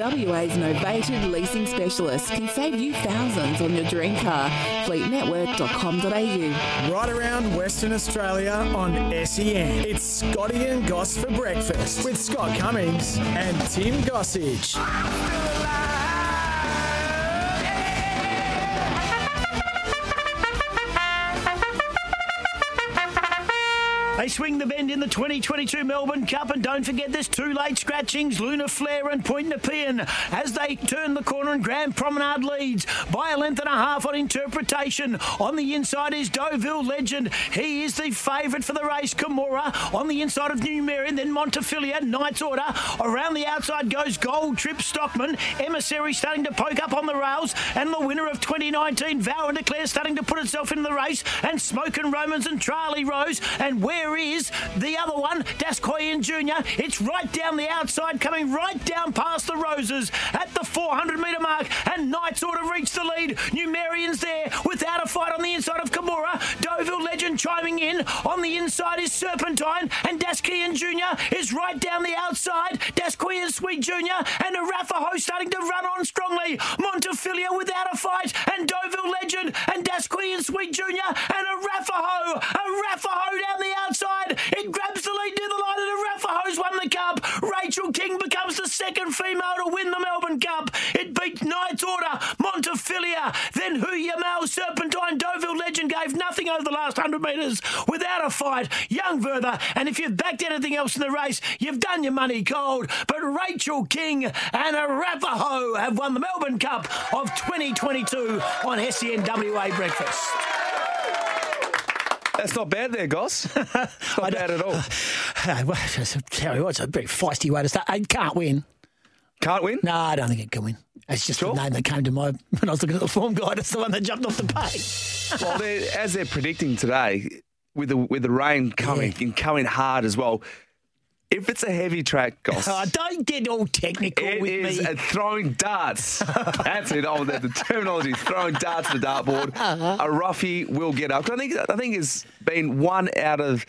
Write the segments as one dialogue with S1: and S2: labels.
S1: WA's novated leasing specialist can save you thousands on your dream car. Fleetnetwork.com.au.
S2: Right around Western Australia on SEN. It's Scotty and Goss for breakfast with Scott Cummings and Tim Gossage.
S3: They swing the bend in the 2022 Melbourne Cup, and don't forget there's two late scratchings, Luna Flare and Point Nepean, as they turn the corner and Grand Promenade leads by a length and a half on interpretation. On the inside is Deauville Legend. He is the favourite for the race. Camorra on the inside of Numerian, then Montefilia, Knight's Order. Around the outside goes Gold Trip Stockman. Emissary starting to poke up on the rails, and the winner of 2019, Vow and Declare, starting to put itself in the race, and Smokin' Romans and Tralee Rose. And where is the other one, Dascoyan Jr.? It's right down the outside, coming right down past the Roses at the 400 metre mark, and Knights ought to reach the lead. New there without a fight on the inside of Camorra. Deauville Legend chiming in. On the inside is Serpentine, and Dascoyan Jr. is right down the outside. Daqiansweet Jr. and Arapaho starting to run on strongly. Montefilia without a fight, and Deauville Legend, and Daqiansweet Jr. and Arapaho. Arapaho down the outside. It grabs the lead near the line, and Arapaho's won the cup. Rachel King becomes the second female to win the Melbourne Cup. It beat Knight's Order, Montefilia, then Hoo Ya Mal, Serpentine, Deauville Legend gave nothing over the last 100 metres without a fight. Young Werther, and if you've backed anything else in the race, you've done your money cold. But Rachel King and Arapaho have won the Melbourne Cup of 2022 on SENWA Breakfast.
S4: That's not bad there, Goss. Not bad at all.
S3: Hey, well, tell you what, it's a very feisty way to start. I can't win.
S4: Can't win?
S3: No, I don't think it can win. It's just
S4: Sure.
S3: the name that came to my when I was looking at the form guide. It's the one that jumped off the page.
S4: Well, they're, as they're predicting today, with the with the rain coming and coming hard as well. If it's a heavy track, Goss,
S3: Oh, don't get all technical
S4: it
S3: with
S4: is
S3: me.
S4: a throwing darts. That's it. Oh, the, the terminology: throwing darts to the dartboard. Uh-huh. A roughie will get up. I think I think it's been one out of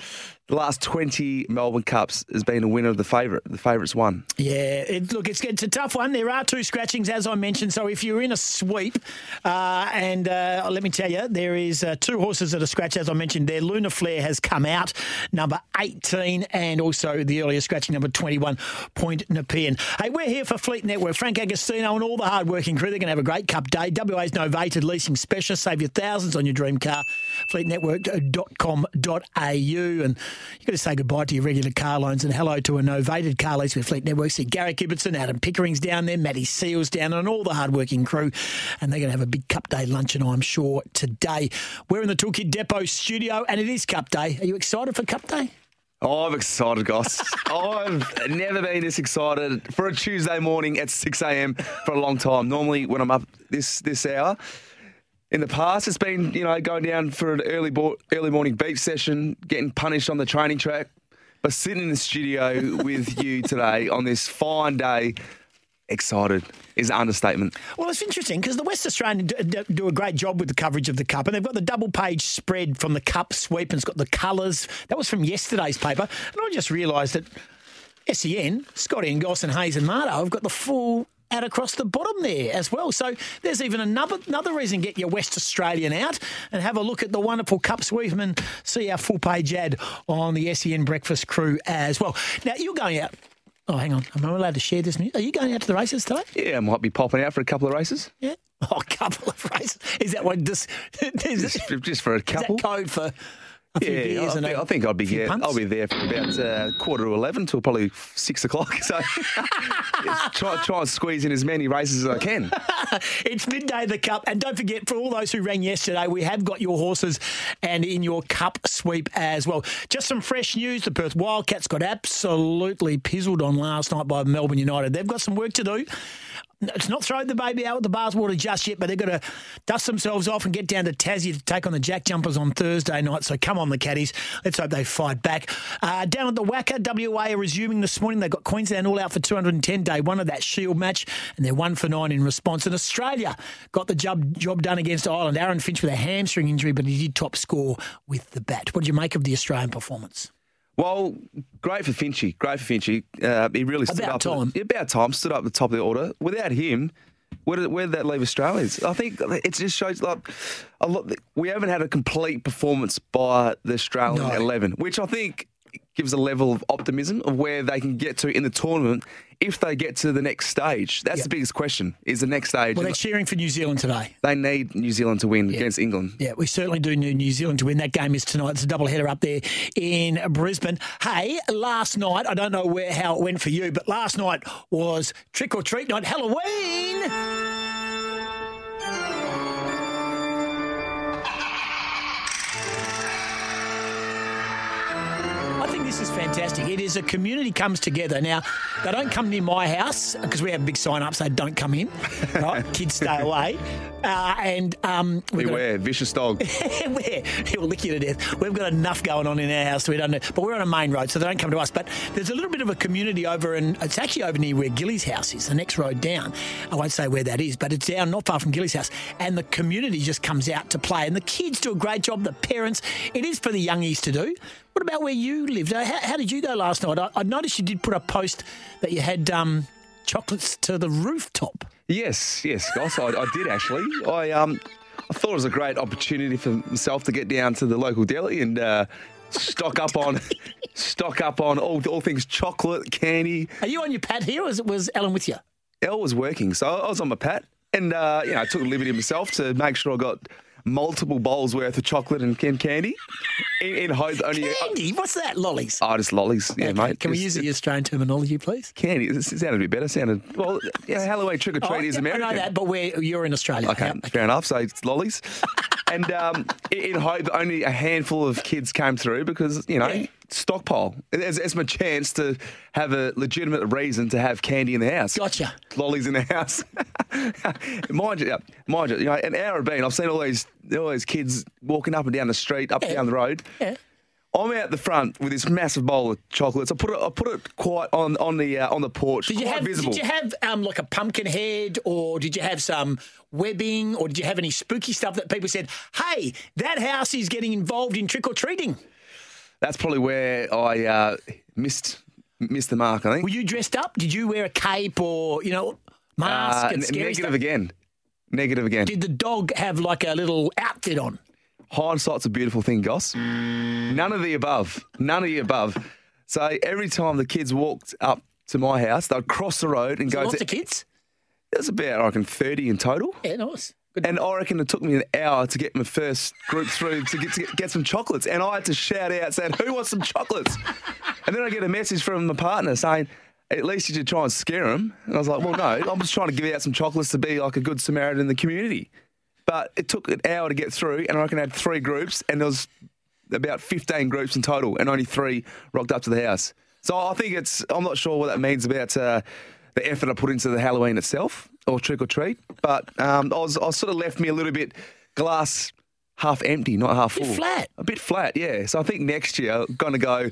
S4: the last twenty Melbourne Cups has been a winner of the favourite. The favourite's won.
S3: Yeah, it, look, it's, it's a tough one. There are two scratchings, as I mentioned. So if you're in a sweep, uh, and uh, let me tell you, there is uh, two horses that are scratched, as I mentioned there. Luna Flare has come out, number 18, and also the earlier scratching, number 21, Point Nepean. Hey, we're here for Fleet Network. Frank Agostino and all the hard-working crew, they're going to have a great cup day. WA's novated leasing specialist. Save you thousands on your dream car. Fleetnetwork.com.au. And you've got to say goodbye to your regular car loans and hello to a novated car lease with Fleet Network. See Gary Gibbetson, Adam Pickering's down there, Matty Seals down there, and all the hard-working crew. And they're going to have a big Cup Day luncheon, I'm sure, today. We're in the Toolkit Depot studio, and it is Cup Day. Are you excited for Cup Day?
S4: Oh, I'm excited, Goss. I've never been this excited for a Tuesday morning at 6 a.m. for a long time. Normally, when I'm up this this hour, in the past, it's been you know going down for an early bo- early morning beach session, getting punished on the training track. But sitting in the studio with you today on this fine day, excited is an understatement.
S3: Well, it's interesting because the West Australian do, do- do a great job with the coverage of the Cup, and they've got the double page spread from the Cup sweep, and it's got the colours. That was from yesterday's paper, and I just realised that SEN, Scotty and Goss and Hayes and Marto have got the full out across the bottom there as well. So there's even another another reason to get your West Australian out and have a look at the wonderful Cup sweep and see our full page ad on the SEN Breakfast crew as well. Now you're going out. Oh, hang on. Am I allowed to share this news? Are you going out to the races today?
S4: Yeah, I might be popping out for a couple of races.
S3: Yeah. Oh, a couple of races. Is that what this? Is,
S4: Just, just for a couple.
S3: code for
S4: Yeah, I think, I think I'd be yeah? I'll be there for about uh, quarter to eleven till probably six o'clock. So try try and squeeze in as many races as I can.
S3: It's midday of the cup, and don't forget for all those who rang yesterday, we have got your horses and in your cup sweep as well. Just some fresh news: the Perth Wildcats got absolutely pizzled on last night by Melbourne United. They've got some work to do. It's not throwing the baby out with the bathwater just yet, but they've got to dust themselves off and get down to Tassie to take on the Jack Jumpers on Thursday night. So come on, the caddies. Let's hope they fight back. Uh, down at the WACA, WA are resuming this morning. They've got Queensland all out for 210 day one of that Shield match, and they're one for nine in response. And Australia got the job job done against Ireland. Aaron Finch with a hamstring injury, but he did top score with the bat. What did you make of the Australian performance?
S4: Well, great for Finchy. Great for Finchy. Uh, he really stood
S3: About
S4: up.
S3: time.
S4: Yeah, about time. Stood up at the top of the order. Without him, where did, where did that leave Australians? I think it just shows like a lot. We haven't had a complete performance by the Australian
S3: No.
S4: eleven, which I think gives a level of optimism of where they can get to in the tournament if they get to the next stage. That's
S3: Yeah.
S4: the biggest question: is the next stage.
S3: Well, they're cheering for New Zealand today.
S4: they need New Zealand to win against England.
S3: Yeah, we certainly do need New Zealand to win. That game is tonight. It's a double header up there in Brisbane. Hey, last night, I don't know where how it went for you, but last night was trick or treat night, Halloween. Fantastic. It is a community comes together. Now, they don't come near my house because we have a big sign up saying don't come in. Right? Kids stay away. Uh, and um, got a-
S4: Beware, vicious dog.
S3: He'll lick you to death. We've got enough going on in our house, so we don't know. But we're on a main road, so they don't come to us. But there's a little bit of a community over, and it's actually over near where Gilly's house is, the next road down. I won't say where that is, but it's down not far from Gilly's house. And the community just comes out to play, and the kids do a great job. The parents, it is for the youngies to do. What about where you lived? How, how did you go last night? I, I noticed you did put a post that you had um, chocolates to the rooftop.
S4: Yes, yes, Goss, I, I did actually. I um, I thought it was a great opportunity for myself to get down to the local deli and uh, stock up on stock up on all all things chocolate, candy.
S3: Are you on your pad here, or was, was Ellen with you?
S4: Elle was working, so I was on my pat, and uh, you know, I took a liberty myself to make sure I got multiple bowls worth of chocolate and can- candy. In, in hope that only
S3: Candy? What's that? Lollies.
S4: oh, just lollies, yeah,
S3: Okay,
S4: mate.
S3: Can we use the Australian terminology, please?
S4: candy? It sounded a bit better. Sounded well. Yeah, Halloween trick or treat
S3: Oh,
S4: is
S3: yeah,
S4: American.
S3: I know that, but where you're in Australia.
S4: Okay,
S3: Yeah.
S4: fair enough. So it's lollies. and um, in in hope only a handful of kids came through because, you know,
S3: Yeah.
S4: Stockpile. It's, it's my chance to have a legitimate reason to have candy in the house.
S3: Gotcha.
S4: Lollies in the house. mind you, mind you, you know, an hour of being, I've seen all these, all these kids walking up and down the street, up and
S3: Yeah.
S4: down the road.
S3: Yeah.
S4: I'm out the front with this massive bowl of chocolates. I put it, I put it quite on on the uh, on the porch,
S3: Did you have
S4: visible.
S3: did you have um, like a pumpkin head, or did you have some webbing, or did you have any spooky stuff that people said, "Hey, that house is getting involved in trick or treating"?
S4: That's probably where I uh, missed missed the mark. I think.
S3: Were you dressed up? Did you wear a cape or you know mask
S4: Uh,
S3: and scary
S4: negative
S3: stuff?
S4: again. Negative again.
S3: Did the dog have like a little outfit on?
S4: Hindsight's a beautiful thing, Goss. None of the above. None of the above. So every time the kids walked up to my house, they'd cross the road and go
S3: Lots
S4: to.
S3: of kids.
S4: There's about, I reckon, 30 in total.
S3: Yeah, nice.
S4: And I reckon it took me an hour to get my first group through to get, to get, get some chocolates. And I had to shout out saying, Who wants some chocolates? and then I get a message from my partner saying, At least you should try and scare them. And I was like, Well, no, I'm just trying to give out some chocolates to be like a good Samaritan in the community. But it took an hour to get through, and I reckon I had three groups, and there was about 15 groups in total, and only three rocked up to the house. So I think it's, I'm not sure what that means about uh, the effort I put into the Halloween itself or trick or treat, but um, I, was, I sort of left me a little bit glass half empty, not half
S3: Bit
S4: full.
S3: flat.
S4: A bit flat, yeah. So I think next year I'm going to go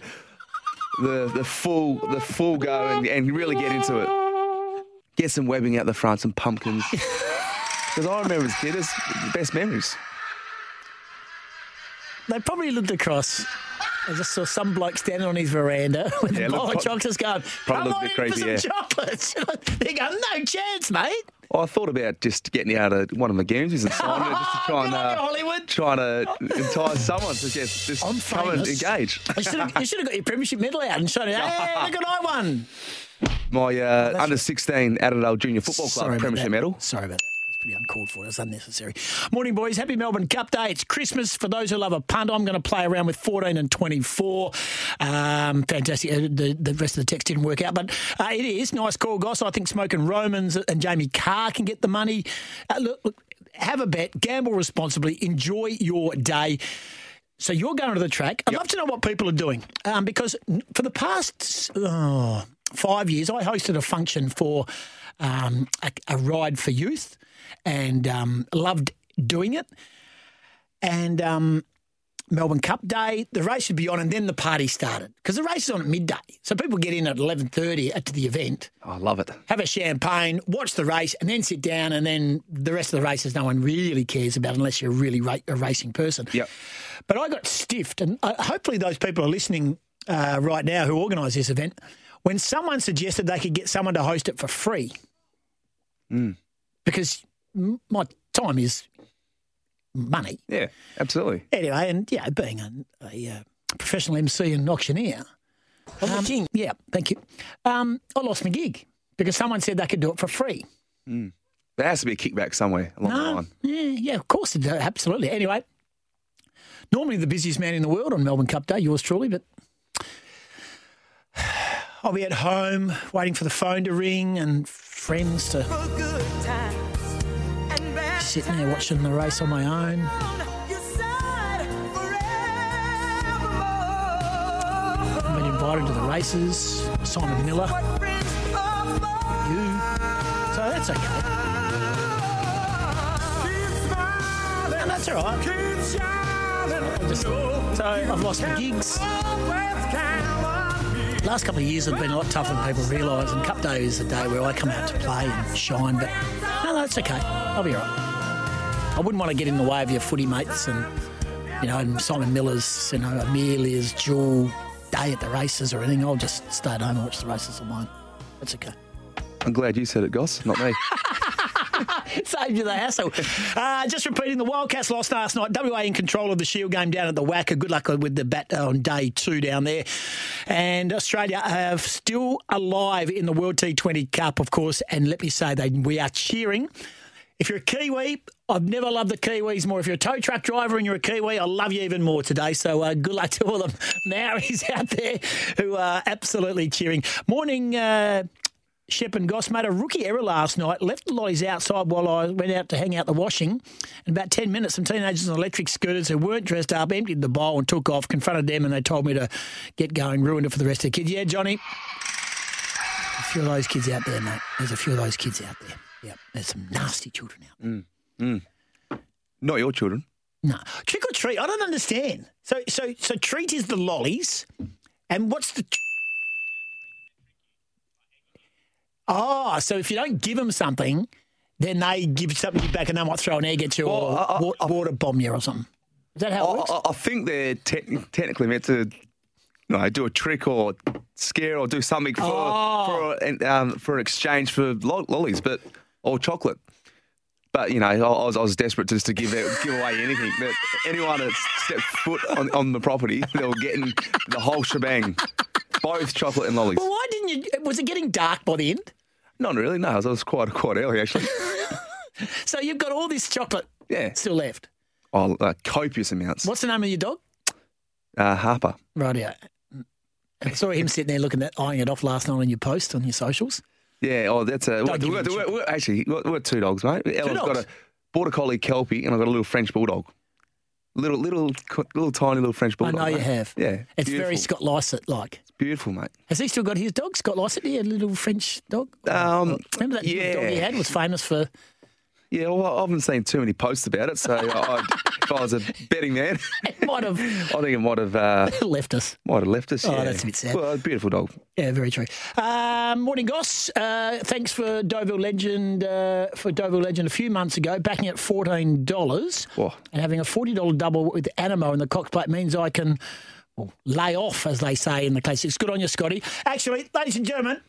S4: the the full the full go and, and really get into it. Get some webbing out the front, some pumpkins. Because I remember as a kid, it's the best memories.
S3: They probably looked across. I just saw some bloke standing on his veranda with
S4: Yeah,
S3: a bowl
S4: look,
S3: of chocolates going,
S4: probably
S3: come on in
S4: a bit
S3: for some
S4: creepy,
S3: chocolates. they go, no chance, mate.
S4: Well, I thought about just getting out of one of the games and signing it just to try and
S3: Good on you,
S4: uh,
S3: Hollywood.
S4: trying to entice someone to just, just
S3: I'm
S4: come and engage.
S3: You should, have, you should have got your premiership medal out and shown it. Hey, look what I won.
S4: My uh, under 16 Adelaide Junior Football Club Premiership
S3: that.
S4: medal.
S3: Sorry about that. Pretty uncalled for. That's unnecessary. Morning, boys. Happy Melbourne Cup Day. It's Christmas. For those who love a punt, I'm going to play around with 14 and 24. Um, fantastic. Uh, The, the rest of the text didn't work out, but uh, it is. Nice call, Goss. I think Smoking Romans and Jamie Kah can get the money. Uh, look, look, have a bet, gamble responsibly, enjoy your day. So you're going to the track. I'd love to know what people are doing um, because for the past, oh, five years, I hosted a function for um, a, a ride for youth and um, loved doing it. And um, Melbourne Cup Day, the race should be on, and then the party started because the race is on at midday. So people get in at eleven thirty at the event,
S4: I love it.
S3: have a champagne, watch the race, and then sit down. And then the rest of the races, no one really cares about unless you're really ra- a racing person.
S4: Yep.
S3: But I got stiffed, and uh, hopefully those people are listening uh, right now who organised this event. When someone suggested they could get someone to host it for free, because my time is money.
S4: Yeah, absolutely.
S3: Anyway, and yeah, being a, a uh, professional MC and auctioneer, um, yeah, thank you. Um, I lost my gig because someone said they could do it for free.
S4: There has to be a kickback somewhere along the line.
S3: yeah, yeah, of course, it, does, absolutely. Anyway, normally the busiest man in the world on Melbourne Cup Day, yours truly, but I'll be at home waiting for the phone to ring and friends to sitting there watching the race on my own. I've been invited to the races. Simon Miller, you. So that's okay. And that's all right. So I've lost my gigs. Last couple of years have been a lot tougher than people realise, and Cup Day is the day where I come out to play and shine. But no, no, it's okay. I'll be all right. I wouldn't want to get in the way of your footy mates and you know, and Simon Miller's, you know, Amelia's dual day at the races or anything. I'll just stay at home and watch the races alone. That's okay.
S4: I'm glad you said it, Goss, not me.
S3: Saved you the hassle. Uh, just repeating, the Wildcats lost last night. WA in control of the Shield game down at the WACA. Good luck with the bat on day two down there. And Australia are still alive in the World T20 Cup, of course. And let me say, they we are cheering. If you're a Kiwi, I've never loved the Kiwis more. If you're a tow truck driver and you're a Kiwi, I love you even more today. So uh, good luck to all the Maoris out there who are absolutely cheering. Morning, uh, Shep and Goss made a rookie error last night, left the lollies outside while I went out to hang out the washing. In about 10 minutes, some teenagers on electric scooters who weren't dressed up emptied the bowl and took off, confronted them, and they told me to get going, ruined it for the rest of the kids. Yeah, Johnny. A few of those kids out there, mate. There's a few of those kids out there. Yeah, there's some nasty children out there. Mm, mm.
S4: Not your children.
S3: No. Trick or treat, I don't understand. So so so treat is the lollies, and what's the Oh, so if you don't give them something, then they give something back and they might throw an egg at you
S4: Well,
S3: or
S4: I- I-
S3: water bomb you or something. Is that how it
S4: I,
S3: works?
S4: I, I think they're te- technically meant to, you know, do a trick or scare or do something for
S3: Oh.
S4: for an, um, for an exchange for lo- lollies, but or chocolate. But you know, I, I was I was desperate just to give out, give away anything. But anyone that stepped foot on, on the property, they were getting the whole shebang, both chocolate and lollies.
S3: well, why didn't you? Was it getting dark by the end?
S4: Not really. No, I was quite quite early actually.
S3: So you've got all this chocolate
S4: Yeah.
S3: still left.
S4: Oh, uh, copious amounts.
S3: What's the name of your dog?
S4: Uh, Harper.
S3: Right, yeah. I saw him sitting there looking at eyeing it off last night on your post on your socials.
S4: Yeah, oh, that's a.
S3: Don't give
S4: we've
S3: him
S4: got, we're, we're, actually, we've got two dogs, mate. Ella's got
S3: dogs?
S4: a border collie kelpie, and I've got a little French bulldog. Little, little, little tiny little French bulldog.
S3: I know you
S4: mate.
S3: have.
S4: Yeah,
S3: It's very
S4: beautiful.
S3: Scott Lycett like.
S4: Beautiful, mate.
S3: Has he still got his dog, Scott had a little French dog.
S4: Um,
S3: Remember that little dog he had was famous for.
S4: Yeah, well, I haven't seen too many posts about it, so I, I, if I was a betting man,
S3: It might have
S4: I think it might have uh,
S3: left us.
S4: might have left us.
S3: Oh,
S4: yeah.
S3: that's a bit sad.
S4: Well, a beautiful dog.
S3: Yeah, very true. Um, morning, Goss. Uh, thanks for Deauville Legend uh, for Deauville Legend a few months ago, backing at fourteen dollars and having a forty dollar double with Anamoe in the cox plate means I can well, lay off, as they say in the classics. Good on you, Scotty. Actually, ladies and gentlemen.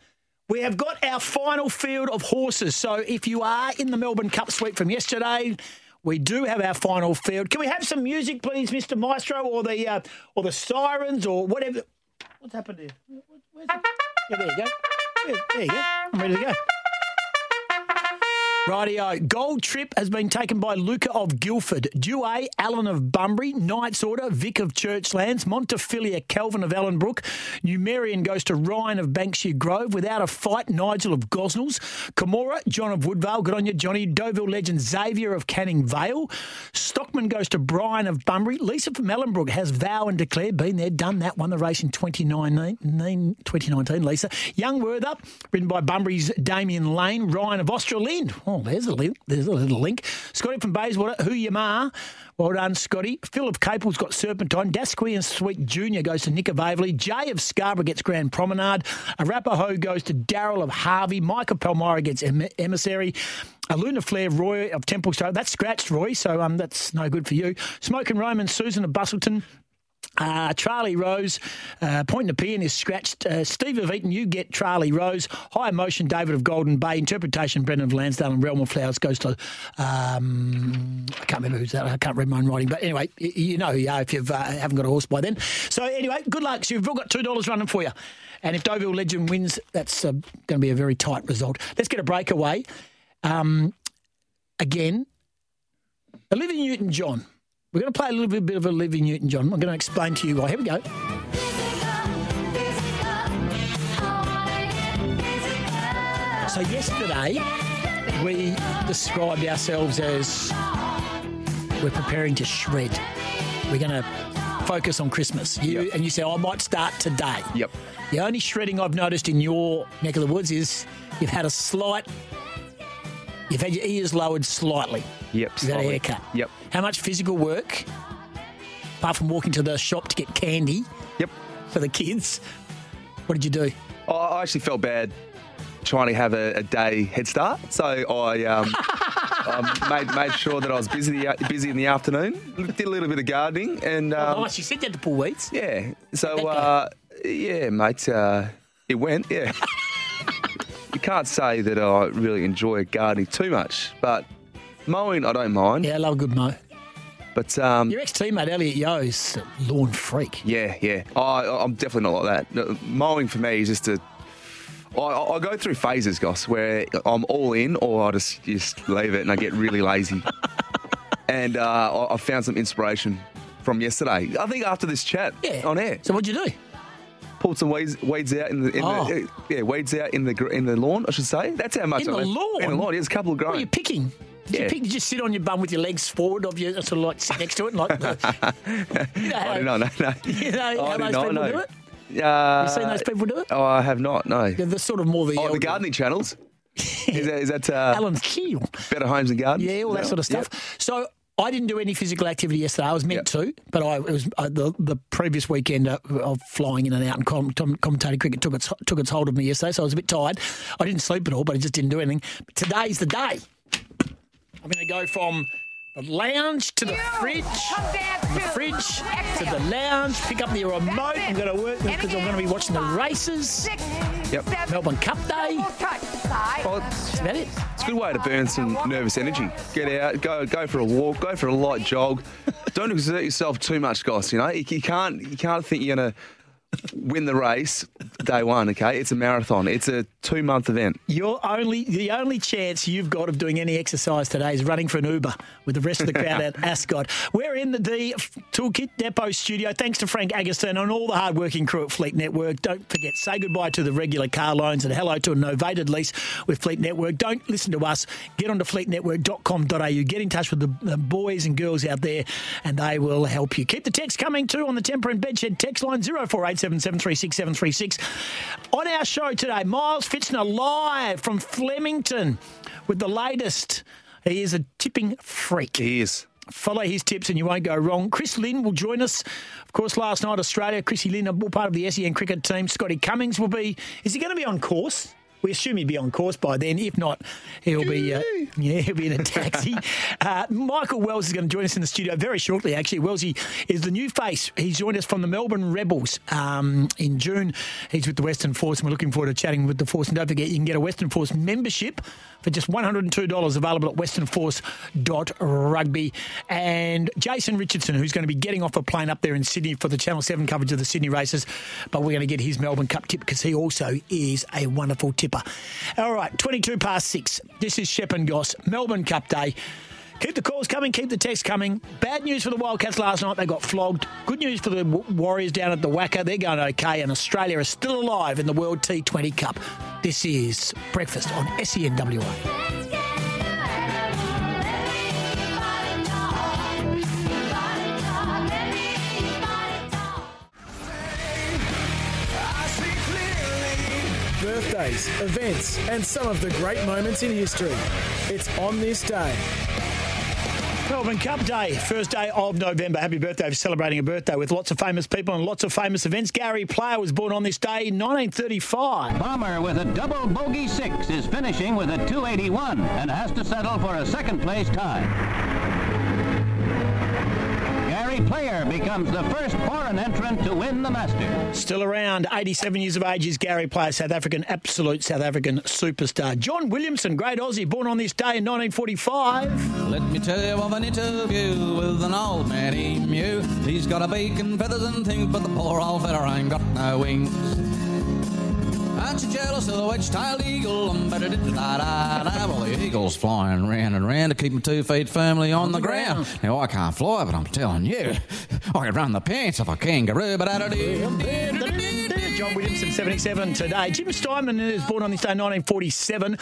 S3: We have got our final field of horses. So if you are in the Melbourne Cup sweep from yesterday, we do have our final field. Can we have some music, please, Mr. Maestro, or the uh, or the sirens, or whatever? What's happened here? Yeah, there you go. There you go. I'm ready to go. Rightio. Gold trip has been taken by Luca of Guildford, Dewey, Allen of Bunbury, Knights Order, Vic of Churchlands, Montefilia, Kelvin of Ellenbrook. Numerian goes to Ryan of Banksia Grove. Without a fight, Nigel of Gosnells. Camorra, John of Woodvale. Good on you, Johnny. Deauville legend Xavier of Canning Vale. Stockman goes to Brian of Bunbury. Lisa from Ellenbrook has Vow and Declare. Been there, done that. Won the race in 2019. 2019 Lisa. Young Werther, written by Bunbury's Damien Lane. Ryan of Australind. Oh, there's a link. There's a little link. Scotty from Bayswater, who you ma. Well done, Scotty. Phil of Capel's got Serpentine. Daqiansweet Junior goes to Nick of Aveley. Jay of Scarborough gets Grand Promenade. Arapaho goes to Daryl of Harvey. Michael Palmyra gets em- Emissary. A Luna Flair Roy of Templestowe. That's scratched, Roy, so um, that's no good for you. Smoke and Roman Susan of Busselton. Uh, Tralee Rose, uh, Point Nepean is scratched. Uh, Steve of Eaton, you get Tralee Rose. High Emotion, David of Golden Bay. Interpretation, Brendan of Landsdale. And Realm of Flowers goes to, um, I can't remember who's that. I can't read my own writing. But anyway, you know yeah, if you uh, haven't got a horse by then. So anyway, good luck. So you've all got $2 running for you. And if Deauville Legend wins, that's uh, going to be a very tight result. Let's get a breakaway. Um, again, Olivia Newton John. We're going to play a little bit of Olivia Newton John. I'm going to explain to you why. Here we go. So, yesterday, we described ourselves as we're preparing to shred. We're going to focus on Christmas. You,
S4: Yep.
S3: And you said, I might start today.
S4: Yep.
S3: The only shredding I've noticed in your neck of the woods is you've had a slight, you've had your ears lowered slightly.
S4: Yep.
S3: You've had a haircut.
S4: Yep.
S3: How much physical work, apart from walking to the shop to get candy
S4: Yep.
S3: for the kids, what did you do?
S4: I- I actually felt bad trying to have a, a day head start, so I um, um, made made sure that I was busy busy in the afternoon. Did a little bit of gardening, and um,
S3: nice. You said you had to pull weeds.
S4: yeah. So uh, yeah, mate, uh, it went. Yeah. you can't say that I really enjoy gardening too much, but mowing I don't mind.
S3: Yeah, I love a good mow.
S4: But um,
S3: Your ex teammate Elliot Yeo's a lawn freak.
S4: Yeah, yeah. I, I'm definitely not like that. Mowing for me is just a. I, I go through phases, Goss, where I'm all in, or I just just leave it and I get really lazy. and uh, I, I found some inspiration from yesterday. I think after this chat
S3: Yeah.
S4: on air,
S3: So what'd you do?
S4: pulled some weeds, weeds out in the, in
S3: Oh.
S4: the yeah weeds out in the in the lawn. I should say that's how much
S3: In
S4: I
S3: the
S4: left-
S3: lawn?
S4: In the lawn, yeah, there's a couple of
S3: What are you picking? Did you
S4: Yeah.
S3: Did you sit on your bum with your legs forward of you, sort of like sit next to it, and like? you know
S4: I did not know. No.
S3: You know
S4: I
S3: how those people
S4: know.
S3: do it?
S4: Uh,
S3: You seen those people do it?
S4: Oh, I have not. No.
S3: They're the sort of more the
S4: Oh, the gardening channels. Is that, is that uh,
S3: Alan Keel.
S4: Better Homes and Gardens?
S3: Yeah, all that sort of
S4: Yep.
S3: stuff. So I didn't do any physical activity yesterday. I was meant to, but I it was uh, the the previous weekend uh, of flying in and out and com- com- commentating cricket took its took its hold of me yesterday. So I was a bit tired. I didn't sleep at all, but I just didn't do anything. But today's the day. I'm going to go from the lounge to the fridge, from the fridge to the lounge. Pick up the remote. I'm going to work because I'm going to be watching the races.
S4: Yep.
S3: Melbourne Cup Day.
S4: Well, it's,
S3: That's about it.
S4: it's a good way to burn some nervous energy. Get out, go go for a walk, go for a light jog. Don't exert yourself too much, guys. You know, you, you can't you can't think you're gonna win the race day one. Okay, it's a marathon. It's a two month event.
S3: Your only the only chance you've got of doing any exercise today is running for an Uber with the rest of the crowd at Ascot. We're in the D Toolkit Depot studio. Thanks to Frank Agustin and all the hardworking crew at Fleet Network. Don't forget, say goodbye to the regular car loans and hello to a novated lease with Fleet Network. Don't listen to us. Get onto fleetnetwork.com.au. Get in touch with the, the boys and girls out there and they will help you. Keep the text coming too on the Tempur and Bedshed text line 0487 736 736. On our show today, Miles Fitzner live from Flemington with the latest. He is a tipping freak.
S4: He is.
S3: Follow his tips and you won't go wrong. Chris Lynn will join us. Of course, last night, Australia, Chrissy Lynn, all part of the SEN cricket team. Scotty Cummings will be. Is he going to be on course? We assume he'd be on course by then. If not, he'll be uh, yeah he'll be in a taxi. uh, Michael Wells is going to join us in the studio very shortly. Actually, Wellsy is the new face. He's joined us from the Melbourne Rebels um, in June. He's with the Western Force, and we're looking forward to chatting with the Force. And don't forget, you can get a Western Force membership for just $102 available at westernforce.rugby. And Jason Richardson, who's going to be getting off a plane up there in Sydney for the Channel 7 coverage of the Sydney races. But we're going to get his Melbourne Cup tip because he also is a wonderful tipper. Nipper. All right, 22 past six. This is Shep and Goss, Melbourne Cup Day. Keep the calls coming, keep the texts coming. Bad news for the Wildcats last night, they got flogged. Good news for the Warriors down at the WACA, they're going okay, and Australia is still alive in the World T20 Cup. This is Breakfast on SENWA.
S2: Birthdays, events, and some of the great moments in history. It's on this day.
S3: Melbourne Cup Day, first day of November. Happy birthday for celebrating a birthday with lots of famous people and lots of famous events. Gary Player was born on this day, 1935.
S5: Palmer with a double bogey six is finishing with a 281 and has to settle for a second place tie. Gary Player becomes the first foreign entrant to win the Masters.
S3: Still around, 87 years of age is Gary Player, South African, absolute South African superstar. John Williamson, great Aussie, born on this day in 1945.
S6: Let me tell you of an interview with an old man emu. He's got a beak and feathers and things, but the poor old feather ain't got no wings. Aren't you jealous of the wedge-tailed eagle? I'm better da da Well, the eagle's flying round and round to keep my two feet firmly on, the, ground. Now, I can't fly, but I'm telling you, I could run the pants if a kangaroo, but
S3: John Williamson, 77 today. Jim Steinman is born on this day, 1947.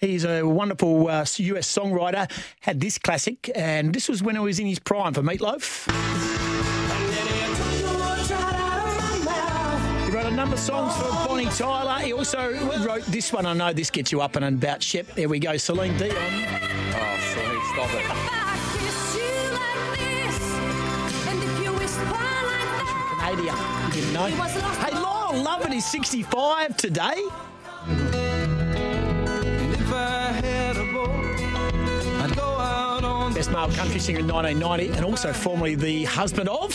S3: He's a wonderful uh, US songwriter. Had this classic, and this was when he was in his prime for Meatloaf. Number of songs for Bonnie Tyler. He also wrote this one. I know this gets you up and about Shep. There we go, Celine Dion.
S4: Oh, sorry, stop it.
S3: Canada. You didn't know. Hey, Lyle Lovett is 65 today.
S6: If I had a boat, I'd go out on
S3: Best male country singer in 1990 and also formerly the husband of.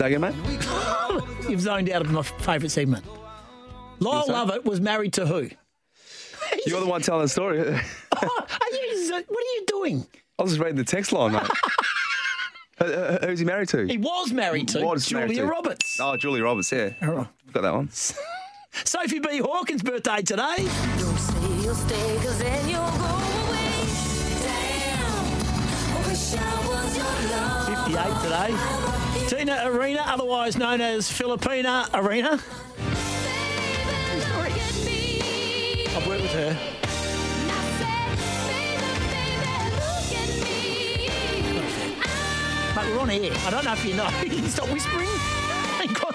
S6: Riding on my.
S4: Say again, mate?
S3: You've zoned out of my favourite segment. Lyle? Lovett was married to who?
S4: You're the one telling the story.
S3: Oh, are you, what are you doing?
S4: I was just reading the text line, mate. Who- who- Who's he married to?
S3: He was married to
S4: Was married
S3: Julia
S4: to?
S3: Roberts.
S4: Oh, Julie Roberts, yeah.
S3: Oh.
S4: Got that one.
S3: Sophie B. Hawkins' birthday today.
S7: Don't say you'll stay, you'll go away. Damn, I I was your love.
S3: 58 today. Tina Arena, otherwise known as Filippina Arena. I've worked with her. Mate, we're on air. I don't know if you know. You can stop whispering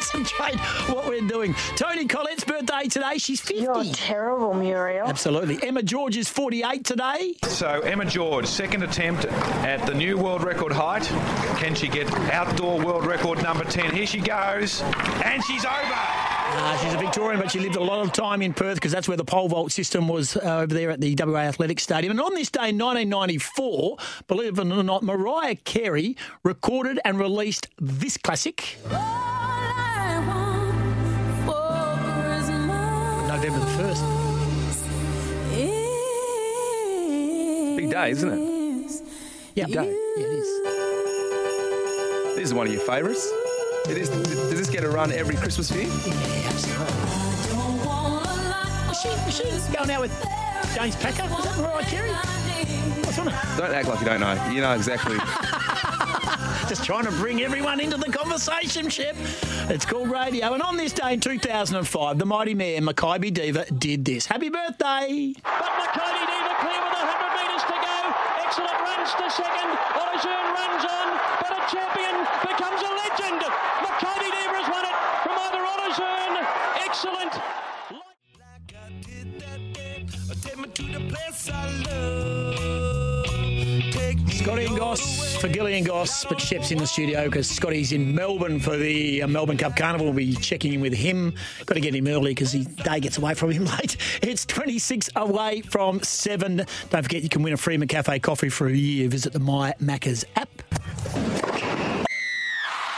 S3: concentrate what we're doing. Toni Collette's birthday today. She's 50.
S8: You're terrible, Muriel.
S3: Absolutely. Emma George is 48 today.
S9: So Emma George, second attempt at the new world record height. Can she get outdoor world record number 10? Here she goes, and she's over.
S3: Uh, she's a Victorian, but she lived a lot of time in Perth because that's where the pole vault system was uh, over there at the WA Athletic Stadium. And on this day in 1994, believe it or not, Mariah Carey recorded and released this classic November the 1st.
S4: Big day, isn't it?
S3: Yeah, yeah, it is.
S4: This is one of your favourites. It is, does this get a run every Christmas for you?
S3: Yeah, absolutely.
S7: a
S3: she, was she going out with James Packer? Was that Mariah Carey? What's on it?
S4: Don't act like you don't know. You know exactly.
S3: Just trying to bring everyone into the conversation, Shep. It's called radio. And on this day in 2005, the mighty mayor, Makybe Diva, did this. Happy birthday!
S10: But Makybe Diva clear with 100 metres to go. Excellent runs to second.
S3: For Gilly and Goss, but Shep's in the studio because Scotty's in Melbourne for the uh, Melbourne Cup Carnival. We'll be checking in with him. Got to get him early because his day gets away from him late. It's 26 away from 7. Don't forget you can win a free McCafe coffee for a year. Visit the My Macca's app.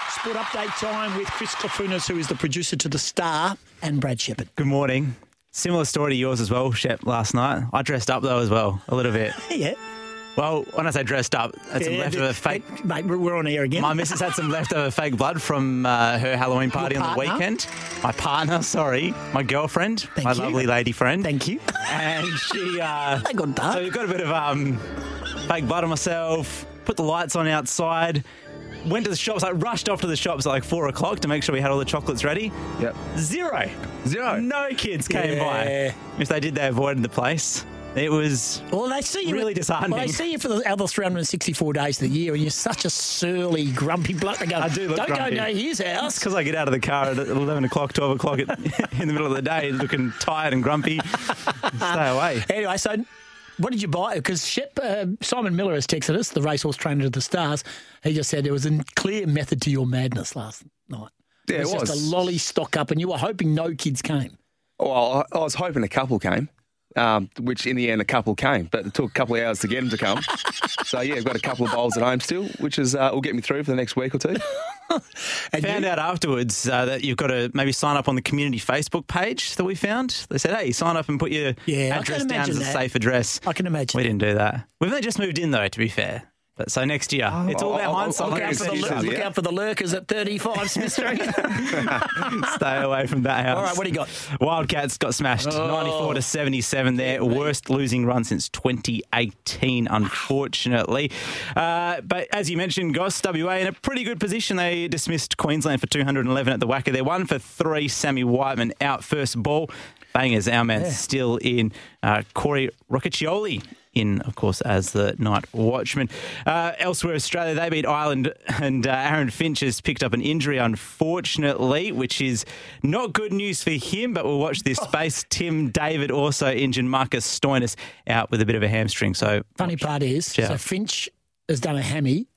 S3: Sport update time with Chris Clafunas, who is the producer to The Star, and Brad Shepard.
S11: Good morning. Similar story to yours as well, Shep, last night. I dressed up though as well, a little bit.
S3: Yeah.
S8: Well, when I say dressed up, had some
S3: Yeah,
S8: leftover
S3: the-
S8: fake.
S3: Mate, we're- we're on air again.
S8: My missus had some leftover fake blood from uh, her Halloween party on the weekend. My partner, sorry, my girlfriend,
S3: Thank
S8: my
S3: you.
S8: lovely lady friend.
S3: Thank you.
S8: And she, uh,
S3: I got dark.
S8: so we've got a bit of um, fake blood on myself. Put the lights on outside. Went to the shops. I rushed off to the shops at like four o'clock to make sure we had all the chocolates ready.
S4: Yep.
S8: Zero.
S4: Zero.
S8: No kids came
S3: Yeah.
S8: by. If they did, they avoided the place. It was
S3: Well, they see you
S8: Really disheartening.
S3: Well, they see you for the other 364 days of the year, and you're such a surly, grumpy block. They go,
S8: I do look
S3: Don't
S8: grumpy.
S3: go to his house.
S8: because I get out of the car at 11 o'clock, 12 o'clock at, in the middle of the day looking tired and grumpy. Stay away.
S3: Anyway, so what did you buy? Because Shep, uh, Simon Miller has texted us, the racehorse trainer of the Stars. He just said there was a clear method to your madness last night.
S4: Yeah, it
S3: was just
S4: was.
S3: a lolly stock up, and you were hoping no kids came.
S4: Well, I was hoping a couple came, um, which in the end a couple came, but it took a couple of hours to get them to come. so yeah, I've got a couple of bowls at home still, which is uh, will get me through for the next week or two.
S3: And
S8: Found
S3: you-
S8: out afterwards uh, that you've got to maybe sign up on the community Facebook page that we found. They said, hey, sign up and put your
S3: Yeah,
S8: address down as a
S3: that.
S8: safe address.
S3: I can imagine.
S8: We didn't do that. We've only just moved in, though, to be fair. But so next year, it's all about
S4: I'll-
S8: hindsight.
S3: Look, out for, the, look
S4: yeah.
S3: out for the lurkers at 35 Smith Street.
S8: Stay away from that house.
S3: All right, what do you got?
S8: Wildcats got smashed,
S3: Oh.
S8: 94 to 77. Their worst losing run since 2018, unfortunately. Uh, but as you mentioned, Goss WA in a pretty good position. They dismissed Queensland for 211 at the WACA. They're one for three. Sammy Whiteman out first ball. Bangers, our man still in. Uh, Corey Rocchiccioli in, of course, as the night watchman. Uh, elsewhere, Australia, they beat Ireland, and uh, Aaron Finch has picked up an injury, unfortunately, which is not good news for him, but we'll watch this space. Tim David also injured, Marcus Stoinis out with a bit of a hamstring. So,
S3: Funny part is, so Finch has done a hammy.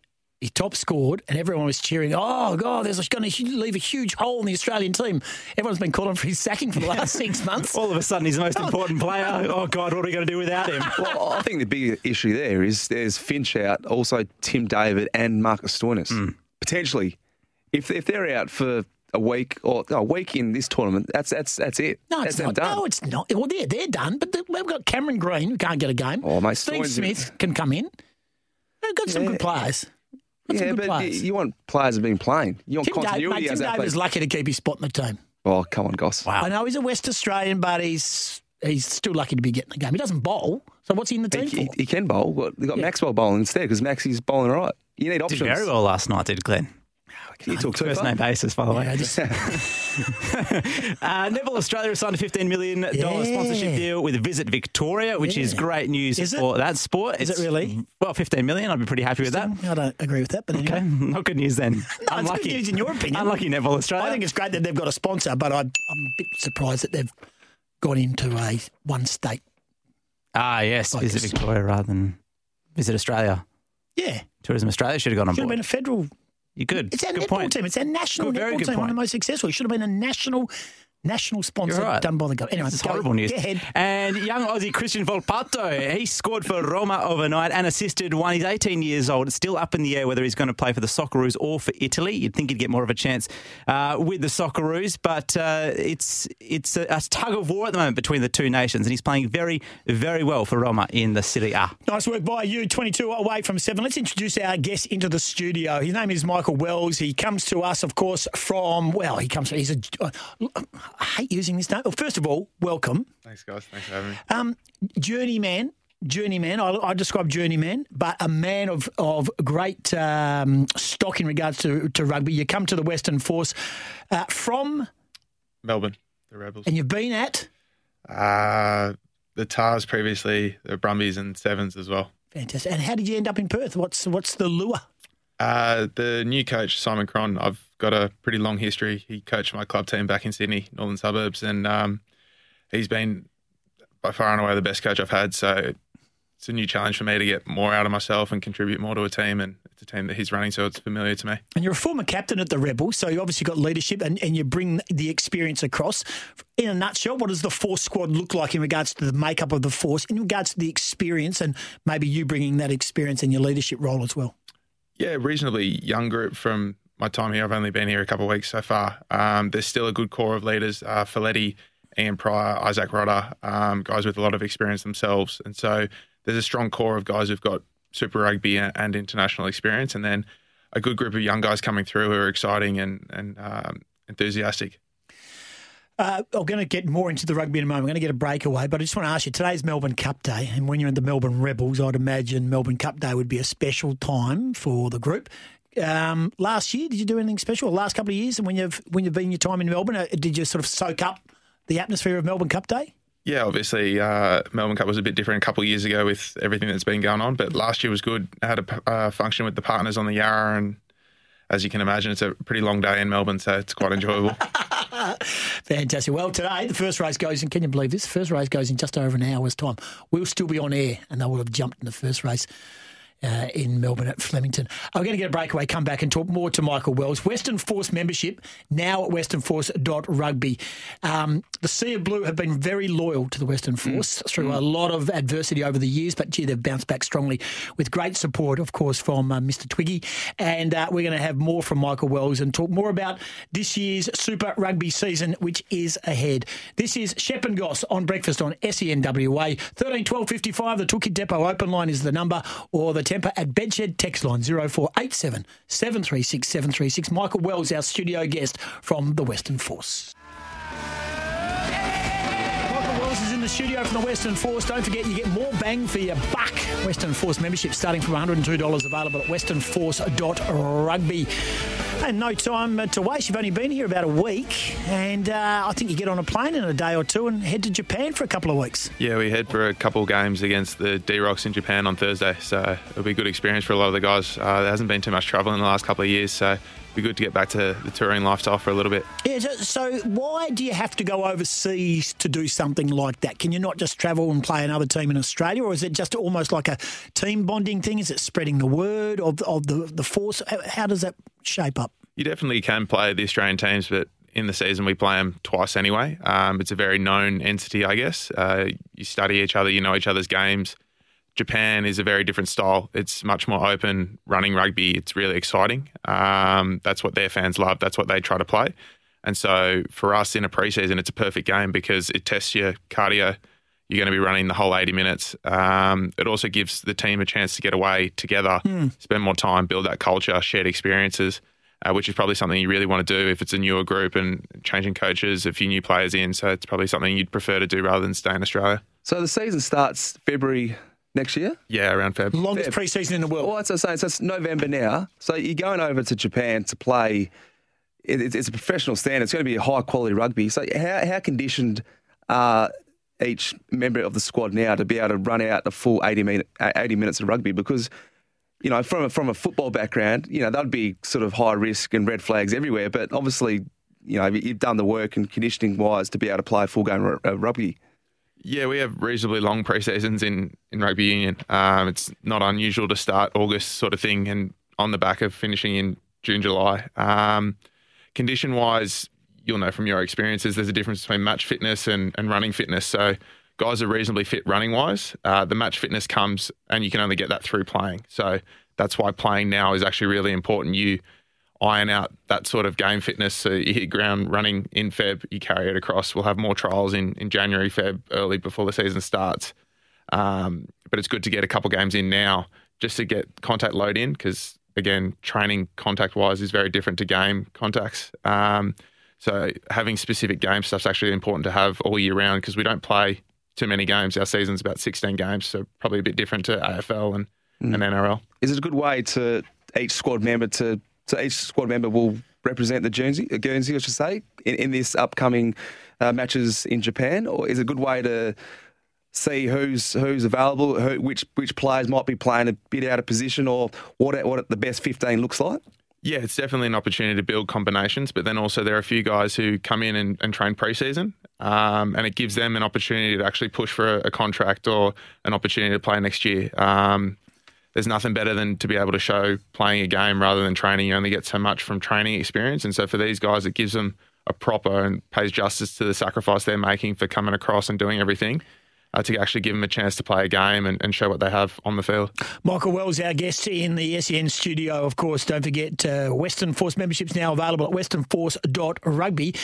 S3: He top scored, and everyone was cheering. Oh God, there's going to leave a huge hole in the Australian team. Everyone's been calling for his sacking for the last six months.
S8: all of a sudden, he's the most important player. Oh, God, what are we going to do without him?
S4: Well, I think the big issue there is there's Finch out, also Tim David and Marcus Stoinis.
S3: Hmm.
S4: Potentially, if if they're out for a week or a week in this tournament, that's that's that's it.
S3: No,
S4: that's
S3: it's
S4: them
S3: not.
S4: done.
S3: No, it's not. Well, they're, they're done, but the, we've got Cameron Green, who can't get a game.
S4: Oh, mate,
S3: Steve
S4: Stoinis-
S3: Smith can come in. We've got some
S4: Yeah.
S3: good players. Got some
S4: yeah,
S3: good
S4: but
S3: players.
S4: you, you want players that have been playing. You want
S3: Tim, Dave,
S4: continuity
S3: mate, Tim
S4: as that
S3: David is lucky to keep his spot in the team.
S4: Oh, come on, Goss.
S3: I know he's a West Australian, but he's he's still lucky to be getting the game. He doesn't bowl, so what's he in the team
S4: He, he,
S3: for?
S4: he can bowl. But They've got Maxwell bowling instead because Maxie's bowling all right. You need options.
S8: Did
S4: options.
S8: very well last night, did Glenn?
S4: He took two
S8: First
S4: far.
S8: name basis, by the way.
S3: Yeah, just,
S8: Uh, Netball Australia has signed a $15 million
S3: Yeah.
S8: sponsorship deal with Visit Victoria, which is great news
S3: Is it?
S8: for that sport.
S3: Is it really?
S8: Well, 15 million. I'd be pretty happy with that.
S3: I don't agree with that, but anyway.
S8: Okay, not good news then.
S3: No, it's good news in your opinion.
S8: Unlucky Netball Australia.
S3: I think it's great that they've got a sponsor, but I, I'm a bit surprised that they've gone into a one state.
S8: ah, yes,
S3: Focus.
S8: Visit Victoria rather than Visit Australia.
S3: Yeah,
S8: Tourism Australia should have gone on
S3: should have been a federal.
S8: You're good.
S3: It's our
S8: good
S3: netball
S8: point.
S3: team. It's our national
S8: Good,
S3: netball team, one of the most successful. It should have been a national national sponsor
S8: right.
S3: done by the government. Anyway, go-
S8: horrible news. And young Aussie Christian Volpato, he scored for Roma overnight and assisted one. He's 18 years old. It's still up in the air whether he's going to play for the Socceroos or for Italy. You'd think he'd get more of a chance uh, with the Socceroos, but uh, it's it's a, a tug of war at the moment between the two nations, and he's playing very, very well for Roma in the Serie A.
S3: Nice work by you. 22 away from seven. Let's introduce our guest into the studio. His name is Michael Wells. He comes to us, of course, from, well, he comes, he's a, uh, I hate using this name. Well, first of all, welcome.
S11: Thanks, guys. Thanks for having me.
S3: Um, journeyman, journeyman. I, I describe journeyman, but a man of of great um, stock in regards to, to rugby. You come to the Western Force uh, from,
S11: Melbourne, the Rebels.
S3: and you've been at.
S11: Uh, the Tahs previously, the Brumbies and Sevens as well.
S3: Fantastic. And how did you end up in Perth? What's what's the lure?
S11: Uh, the new coach, Simon Cron, I've got a pretty long history. He coached my club team back in Sydney, Northern Suburbs, and um, he's been by far and away the best coach I've had. So it's a new challenge for me to get more out of myself and contribute more to a team. And it's a team that he's running, so it's familiar to me.
S3: And you're a former captain at the Rebels, so you obviously got leadership and, and you bring the experience across. In a nutshell, what does the force squad look like in regards to the makeup of the force, in regards to the experience, and maybe you bringing that experience in your leadership role as well?
S11: Yeah, reasonably young group from my time here. I've only been here a couple of weeks so far. Um, there's still a good core of leaders. Uh, Ian Prior, Izack Rodda, um, guys with a lot of experience themselves. And so there's a strong core of guys who've got Super Rugby and, and international experience, and then a good group of young guys coming through who are exciting and and um, enthusiastic.
S3: Uh, I'm going to get more into the rugby in a moment. I'm going to get a breakaway, but I just want to ask you today's Melbourne Cup Day, and when you're in the Melbourne Rebels, I'd imagine Melbourne Cup Day would be a special time for the group. Um, last year, did you do anything special? Or last couple of years, and when you've when you've been your time in Melbourne, uh, did you sort of soak up the atmosphere of Melbourne Cup Day?
S11: Yeah, obviously, uh, Melbourne Cup was a bit different a couple of years ago with everything that's been going on, but last year was good. I had a uh, function with the partners on the Yarra, and as you can imagine, it's a pretty long day in Melbourne, so it's quite enjoyable.
S3: Fantastic. Well, today the first race goes in. Can you believe this? The first race goes in just over an hour's time. We'll still be on air, and they will have jumped in the first race. Uh, in Melbourne at Flemington. I'm going to get a breakaway, come back and talk more to Michael Wells. Western Force membership now at westernforce.rugby. Um, the Sea of Blue have been very loyal to the Western Force mm. through mm. a lot of adversity over the years, but gee, they've bounced back strongly with great support, of course, from uh, Mr. Twiggy. And uh, we're going to have more from Michael Wells and talk more about this year's Super Rugby season, which is ahead. This is Shep and Goss on breakfast on SENWA. 13 12 55. The Toolkit Depot open line is the number, or the Tempur at Bedshed text line 0487 736 736. Michael Wells, our studio guest from the Western Force. The studio from the Western Force. Don't forget, you get more bang for your buck. Western Force membership starting from $102 available at westernforce.rugby. And no time uh, to waste. You've only been here about a week, and uh, I think you get on a plane in a day or two and head to Japan for a couple of weeks.
S11: Yeah, we head for a couple of games against the D Rocks in Japan on Thursday, so it'll be a good experience for a lot of the guys. Uh, there hasn't been too much travel in the last couple of years, so be good to get back to the touring lifestyle for a little bit.
S3: Yeah, so why do you have to go overseas to do something like that? Can you not just travel and play another team in Australia, or is it just almost like a team bonding thing? Is it spreading the word of, of the, the force? How does that shape up?
S11: You definitely can play the Australian teams, but in the season we play them twice anyway. Um, it's a very known entity, I guess. Uh, you study each other, you know each other's games. Japan is a very different style. It's much more open, running rugby. It's really exciting. Um, that's what their fans love. That's what they try to play. And so for us in a preseason, it's a perfect game because it tests your cardio. You're going to be running the whole 80 minutes. Um, it also gives the team a chance to get away together,
S3: Hmm.
S11: spend more time, build that culture, shared experiences, uh, which is probably something you really want to do if it's a newer group and changing coaches, a few new players in. So it's probably something you'd prefer to do rather than stay in Australia.
S4: So the season starts February next year?
S11: Yeah, around Feb.
S3: Longest preseason in the world.
S4: Well, that's what I'm saying. So it's November now. So you're going over to Japan to play. It, it's- it's a professional standard. It's going to be a high quality rugby. So how, how conditioned are each member of the squad now to be able to run out the full 80, minute, 80 minutes of rugby? Because you know, from a, from a football background, you know, that'd be sort of high risk and red flags everywhere. But obviously, you know, you've done the work and conditioning wise to be able to play full game r- uh, rugby.
S11: Yeah, we have reasonably long pre-seasons in, in rugby union. Um, it's not unusual to start August sort of thing and on the back of finishing in June, July. Um, condition wise, you'll know from your experiences, there's a difference between match fitness and, and running fitness. So guys are reasonably fit running wise. Uh, the match fitness comes and you can only get that through playing. So that's why playing now is actually really important. You iron out that sort of game fitness. So you hit ground running in Feb, you carry it across. We'll have more trials in, in January, Feb, early before the season starts. Um, but it's good to get a couple games in now just to get contact load in because, again, training contact wise is very different to game contacts. Um, so having specific game stuff is actually important to have all year round because we don't play too many games. Our season's about 16 games, so probably a bit different to AFL and, and NRL.
S4: Is it a good way to each squad member to so each squad member will represent the Guernsey, uh, Guernsey I should say, in, in this upcoming uh, matches in Japan, or is it a good way to see who's who's available, who, which which players might be playing a bit out of position, or what what the best 15 looks like?
S11: Yeah, it's definitely an opportunity to build combinations, but then also there are a few guys who come in and, and train preseason, um, and it gives them an opportunity to actually push for a, a contract or an opportunity to play next year. Um, there's nothing better than to be able to show playing a game rather than training. You only get so much from training experience, and so for these guys, it gives them a proper and pays justice to the sacrifice they're making for coming across and doing everything. Uh, to actually give them a chance to play a game and, and show what they have on the field.
S3: Michael Wells, our guest in the SEN studio, of course. Don't forget, uh, Western Force memberships now available at westernforce.rugby.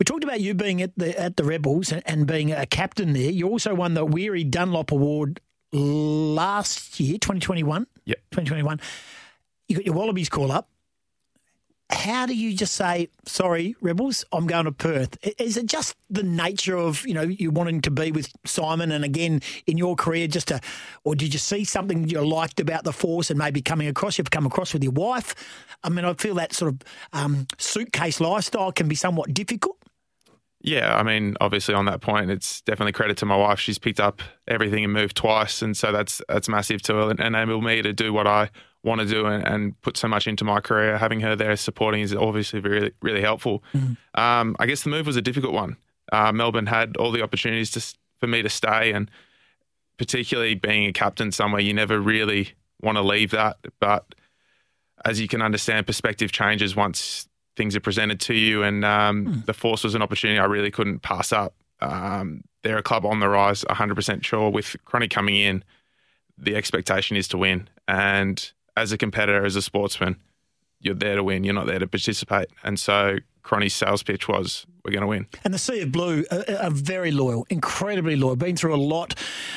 S3: We talked about you being at the at the Rebels and, and being a captain there. You also won the Weary Dunlop Award last year, 2021.
S11: Yep.
S3: 2021. You got your Wallabies call up. How do you just say, sorry, Rebels, I'm going to Perth? Is it just the nature of, you know, you wanting to be with Simon and again in your career just to, or did you see something you liked about the force and maybe coming across, you've come across with your wife? I mean, I feel that sort of um, suitcase lifestyle can be somewhat difficult.
S11: Yeah, I mean, obviously on that point, it's definitely credit to my wife. She's picked up everything and moved twice, and so that's that's massive to enable me to do what I want to do and, and put so much into my career. Having her there supporting is obviously really really helpful. Um, I guess the move was a difficult one. Uh, Melbourne had all the opportunities to, for me to stay, and particularly being a captain somewhere, you never really want to leave that. But as you can understand, perspective changes once things are presented to you, and um, the Force was an opportunity I really couldn't pass up. Um, they're a club on the rise, 100% sure. With Cronny coming in, the expectation is to win, and as a competitor, as a sportsman, you're there to win. You're not there to participate, and so Cronny's sales pitch was, "We're going to win."
S3: And the Sea of Blue are, are very loyal, incredibly loyal. Been through a lot,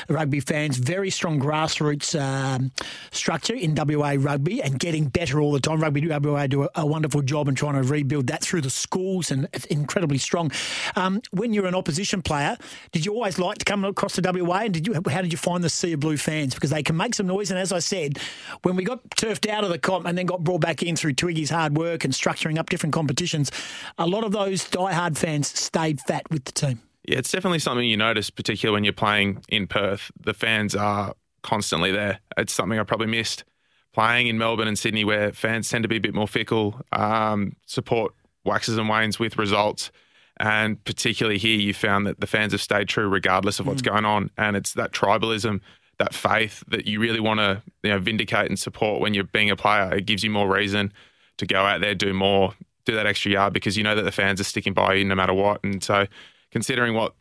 S3: rugby fans. Very strong grassroots um, structure in WA rugby, and getting better all the time. Rugby WA do a, a wonderful job in trying to rebuild that through the schools, and it's incredibly strong. Um, when you're an opposition player, did you always like to come across to WA? And did you? How did you find the Sea of Blue fans? Because they can make some noise. And as I said, when we got turfed out of the comp and then got brought back in through Twiggy's hard work and structuring up different competitions, a lot of those diehard fans stayed fat with the team.
S11: Yeah, it's definitely something you notice, particularly when you're playing in Perth. The fans are constantly there. It's something I probably missed playing in Melbourne and Sydney, where fans tend to be a bit more fickle, um, support waxes and wanes with results. And particularly here, you found that the fans have stayed true regardless of what's going on. And it's that tribalism, that faith that you really want to you know, vindicate and support when you're being a player. It gives you more reason to go out there, do more, do that extra yard because you know that the fans are sticking by you no matter what. And so, considering what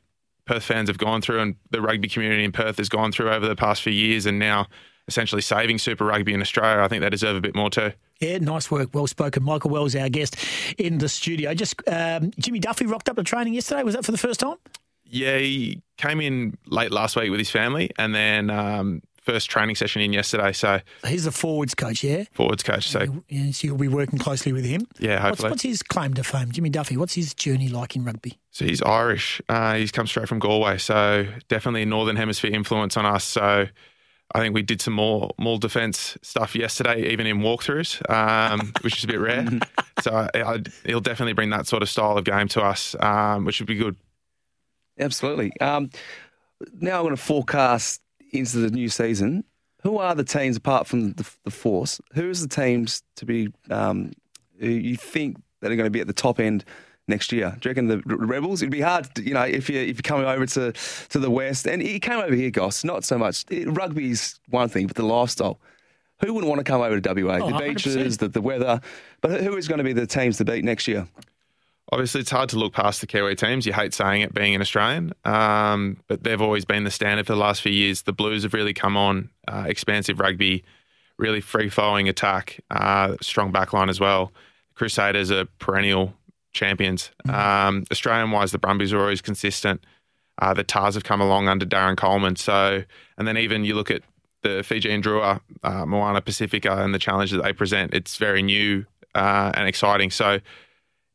S11: Perth fans have gone through and the rugby community in Perth has gone through over the past few years, and now essentially saving Super Rugby in Australia, I think they deserve a bit more too.
S3: Yeah, nice work. Well spoken. Michael Wells, our guest in the studio. Just um, Jimmy Duffy rocked up to training yesterday. Was that for the first time?
S11: Yeah, he came in late last week with his family, and then um, first training session in yesterday. So
S3: He's the forwards coach, yeah?
S11: forwards coach. So
S3: Yeah, so you'll be working closely with him.
S11: yeah,
S3: What's,
S11: hopefully.
S3: what's his claim to fame? Jimmy Duffy, what's his journey like in rugby?
S11: So he's Irish. Uh, he's come straight from Galway. So definitely a Northern Hemisphere influence on us. So I think we did some more more defence stuff yesterday, even in walkthroughs, um, which is a bit rare. so I, I, he'll definitely bring that sort of style of game to us, um, which would be good.
S4: Absolutely. Um, now I'm going to forecast into the new season. Who are the teams apart from the, the Force? Who is the teams to be um, you think that are going to be at the top end next year? Do you reckon the Rebels? It'd be hard, to, you know, if you if you're coming over to to the West, and you came over here, Goss. Not so much it, rugby's one thing, but the lifestyle. Who wouldn't want to come over to WA?
S11: Oh,
S4: the beaches, the, the weather, but who is going to be the teams to beat next year?
S11: Obviously, it's hard to look past the Kiwi teams. You hate saying it being an Australian, um, but they've always been the standard for the last few years. The Blues have really come on, uh, expansive rugby, really free flowing attack, uh, strong backline as well. The Crusaders are perennial champions. Um, Australian wise, the Brumbies are always consistent. Uh, the Tahs have come along under Darren Coleman. So, and then even you look at the Fijian Drua, uh, Moana Pacifica, and the challenge that they present. It's very new uh, and exciting. So,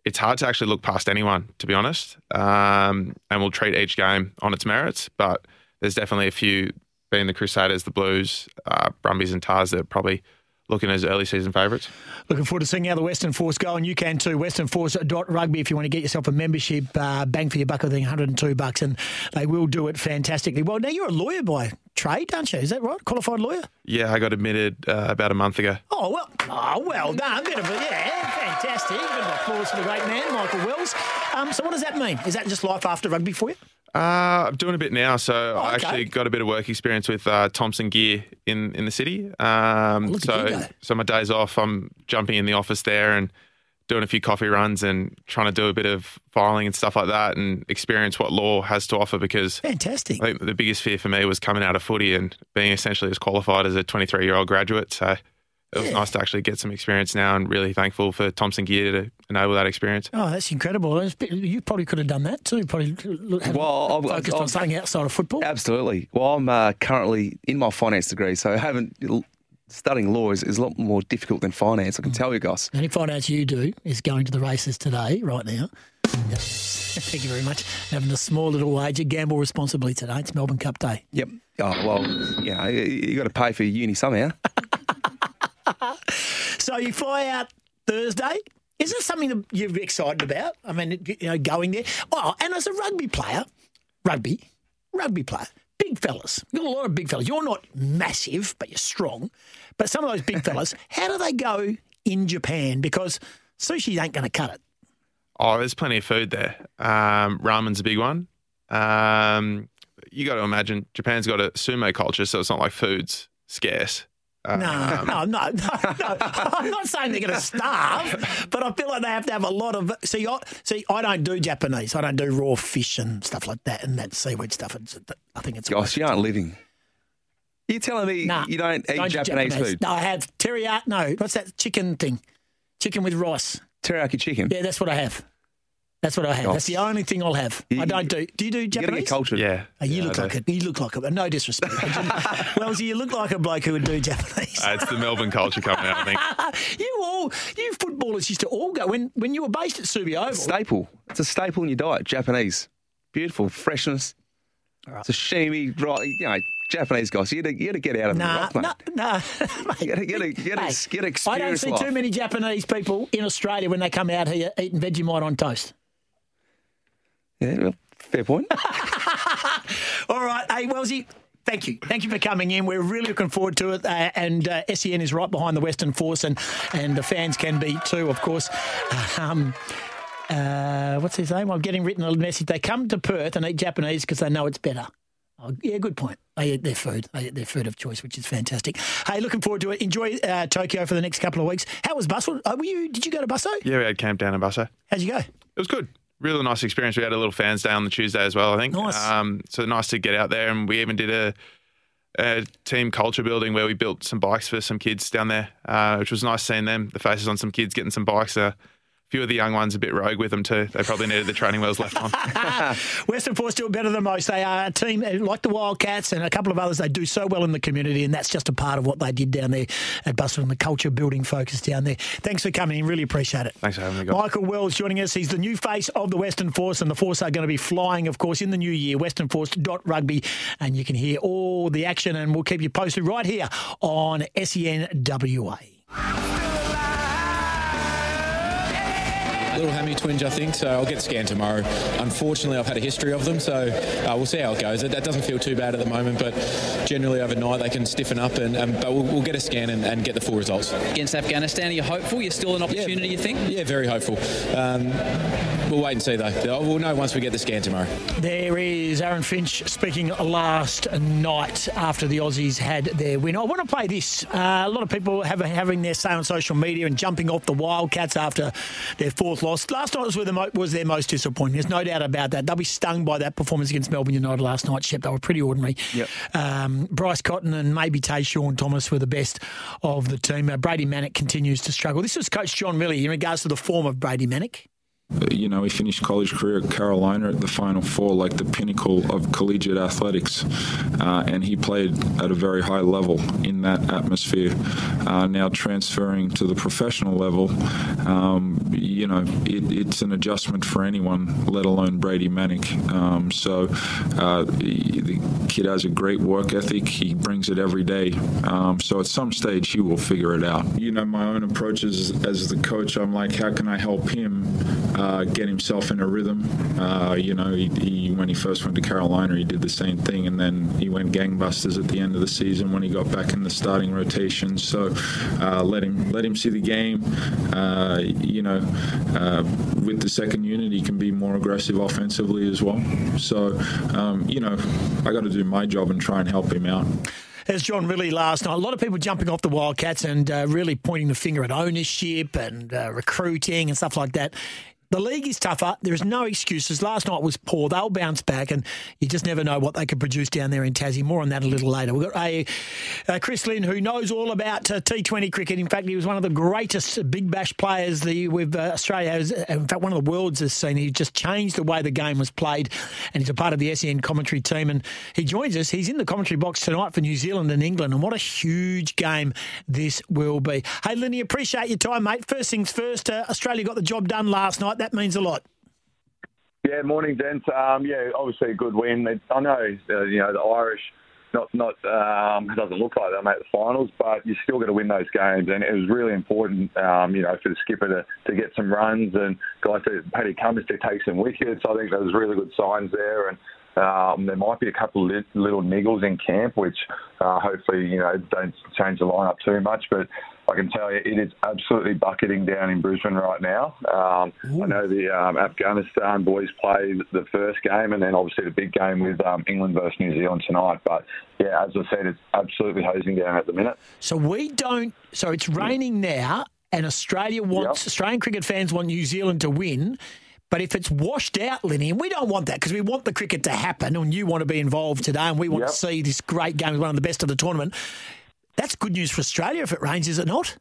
S11: it's hard to actually look past anyone, to be honest. Um, and we'll treat each game on its merits. But there's definitely a few, being the Crusaders, the Blues, uh, Brumbies, and Tahs, that are probably looking as early season favourites.
S3: Looking forward to seeing how the Western Force go, and you can too. WesternForce.rugby if you want to get yourself a membership. Uh, bang for your buck, I think 102 bucks, and they will do it fantastically. Well, now you're a lawyer by trade, aren't you? Is that right? Qualified lawyer?
S11: Yeah, I got admitted uh, about a month ago.
S3: Oh well, oh well done. Bit of a yeah, fantastic. Bit of applause for the great man, Michael Wells. Um, so what does that mean? Is that just life after rugby for you?
S11: Uh, I'm doing a bit now, so I
S3: okay.
S11: actually got a bit of work experience with uh, Thomson Geer in, in the city. Um,
S3: look
S11: so, so my days off, I'm jumping in the office there and doing a few coffee runs and trying to do a bit of filing and stuff like that, and experience what law has to offer. Because
S3: fantastic.
S11: I the biggest fear for me was coming out of footy and being essentially as qualified as a 23 year old graduate. So it was nice to actually get some experience now, and really thankful for Thomson Geer to enable that experience.
S3: Oh, that's incredible. You probably could have done that too. Probably
S4: Well, I've-
S3: focused on
S4: I've-
S3: something outside of football.
S4: Absolutely. Well, I'm uh, currently in my finance degree, so I haven't. Studying law is, is a lot more difficult than finance. I can tell you, guys.
S3: Any finance you do is going to the races today, right now. Yep. Thank you very much. Having a small little wager. Gamble responsibly today. It's Melbourne Cup Day.
S4: Yep. Oh well, you know, you, you got to pay for your uni somehow.
S3: So you fly out Thursday. Is there something that you're excited about? I mean, you know, going there. Oh, and as a rugby player, rugby, rugby player, big fellas. You've got a lot of big fellas. You're not massive, but you're strong. But some of those big fellas, how do they go in Japan? Because sushi ain't going to cut it.
S11: Oh, there's plenty of food there. Um, ramen's a big one. Um, you got to imagine Japan's got a sumo culture, so it's not like food's scarce.
S3: No, um, no, no, no, no. I'm not saying they're going to starve, but I feel like they have to have a lot of. See, I, see, I don't do Japanese. I don't do raw fish and stuff like that, and that seaweed stuff. It's, I think it's.
S4: Gosh, you aren't living. You're telling me
S3: Nah,
S4: you don't eat
S3: don't do
S4: Japanese, food?
S3: No, I have teriyaki. No, what's that chicken thing? Chicken with rice.
S4: Teriyaki chicken.
S3: Yeah, that's what I have. That's what I have. That's the only thing I'll have. I don't do. Do you do
S4: You got to
S3: Japanese?
S4: get cultured.
S11: Yeah.
S3: Oh, you
S11: Yeah,
S3: look like
S11: do.
S3: a. You look like a. No disrespect. well, you look like a bloke who would do Japanese.
S11: Uh, it's the Melbourne culture coming out, I think.
S3: you all, you footballers used to all go when when you were based at Subi Oval.
S4: Staple. It's a staple in your diet. Japanese. Beautiful freshness. Sashimi, right? You know, Japanese guys. You got to, you got to get out of
S3: Nah,
S4: the rock, mate.
S3: nah, nah.
S4: You got to get a, get a,
S3: Hey,
S4: get
S3: don't see
S4: life.
S3: too many Japanese people in Australia when they come out here eating Vegemite on toast.
S4: Yeah, well, fair point.
S3: All right, hey Wellesley, thank you, thank you for coming in. We're really looking forward to it, uh, and uh, SEN is right behind the Western Force, and and the fans can be too, of course. Um, uh, what's his name? I'm getting written a message. They come to Perth and eat Japanese because they know it's better. Oh, yeah, good point. They eat their food. They eat their food of choice, which is fantastic. Hey, looking forward to it. Enjoy uh, Tokyo for the next couple of weeks. How was Bustle? Uh, were you? Did you go to Busso?
S11: Yeah, we had camp down in Busso.
S3: How'd you go?
S11: It was good. Really nice experience. We had a little fans day on the Tuesday as well, I think.
S3: Nice.
S11: Um, so nice to get out there. And we even did a, a team culture building where we built some bikes for some kids down there, uh, which was nice seeing them, the faces on some kids getting some bikes. Uh, few of the young ones a bit rogue with them too. They probably needed the training wheels left on.
S3: Western Force do it better than most. They are a team like the Wildcats and a couple of others. They do so well in the community, and that's just a part of what they did down there at Bustle and the culture building focus down there. Thanks for coming in. Really appreciate it.
S11: Thanks for having me, guys.
S3: Michael Wells joining us. He's the new face of the Western Force, and the Force are going to be flying, of course, in the new year. WesternForce.rugby, and you can hear all the action, and we'll keep you posted right here on SENWA.
S12: Little hammy twinge, I think, so I'll get scanned tomorrow. Unfortunately, I've had a history of them, so uh, we'll see how it goes. It, that doesn't feel too bad at the moment, but generally overnight they can stiffen up, and um, but we'll, we'll get a scan and, and get the full results.
S13: Against Afghanistan, are you hopeful? You're still an opportunity, you think?
S12: Yeah, very hopeful. Um, we'll wait and see, though. We'll know once we get the scan tomorrow.
S3: There is Aaron Finch speaking last night after the Aussies had their win. I want to play this. Uh, a lot of people have having their say on social media and jumping off the Wildcats after their fourth loss. Last night was, where the mo- was their most disappointing. There's no doubt about that. They'll be stung by that performance against Melbourne United last night, Shep. They were pretty ordinary.
S4: Yep.
S3: Um, Bryce Cotton and maybe TaShawn Thomas were the best of the team. Uh, Brady Manek continues to struggle. This was Coach John Rillie in regards to the form of Brady Manek.
S14: You know, he finished college career at Carolina at the Final Four, like the pinnacle of collegiate athletics, uh, and he played at a very high level in that atmosphere. Uh, now transferring to the professional level, um, you know, it, it's an adjustment for anyone, let alone Brady Manek. Um, so uh, the kid has a great work ethic. He brings it every day. Um, so at some stage, he will figure it out. You know, my own approach as, as the coach, I'm like, how can I help him? Uh, get himself in a rhythm. Uh, you know, he, he, when he first went to Carolina, he did the same thing, and then he went gangbusters at the end of the season when he got back in the starting rotation. So uh, let him let him see the game. Uh, you know, uh, with the second unit, he can be more aggressive offensively as well. So, um, you know, I got to do my job and try and help him out.
S3: As John Rillie last night, a lot of people jumping off the Wildcats and uh, really pointing the finger at ownership and uh, recruiting and stuff like that. The league is tougher. There is no excuses. Last night was poor. They'll bounce back, and you just never know what they could produce down there in Tassie. More on that a little later. We've got a, uh, Chris Lynn who knows all about uh, T20 cricket. In fact, he was one of the greatest Big Bash players the with uh, Australia has. In fact, one of the world's has seen. He just changed the way the game was played, and he's a part of the SEN commentary team. And he joins us. He's in the commentary box tonight for New Zealand and England. And what a huge game this will be. Hey, Linny, appreciate your time, mate. First things first. Uh, Australia got the job done last night. That means a lot.
S15: Yeah, morning, gents. Um, yeah, obviously a good win. It, I know, uh, you know, the Irish. Not, not. Um, it doesn't look like they'll make the finals, but you're still going to win those games, and it was really important, um, you know, for the skipper to, to get some runs and guys to Paddy Cummins to take some wickets. I think there was really good signs there, and um, there might be a couple of little niggles in camp, which uh, hopefully you know don't change the lineup too much. But I can tell you, it is absolutely bucketing down in Brisbane right now. Um, I know the um, Afghanistan boys play the first game, and then obviously the big game with um, England versus New Zealand tonight. But yeah, as I said, it's absolutely hosing down at the minute.
S3: So we don't. So it's raining now, and Australia wants Australian cricket fans want New Zealand to win. But if it's washed out, Lenny, and we don't want that because we want the cricket to happen, and you want to be involved today, and we want
S15: Yep.
S3: to see this great game, as one of the best of the tournament. That's good news for Australia if it rains, is it not?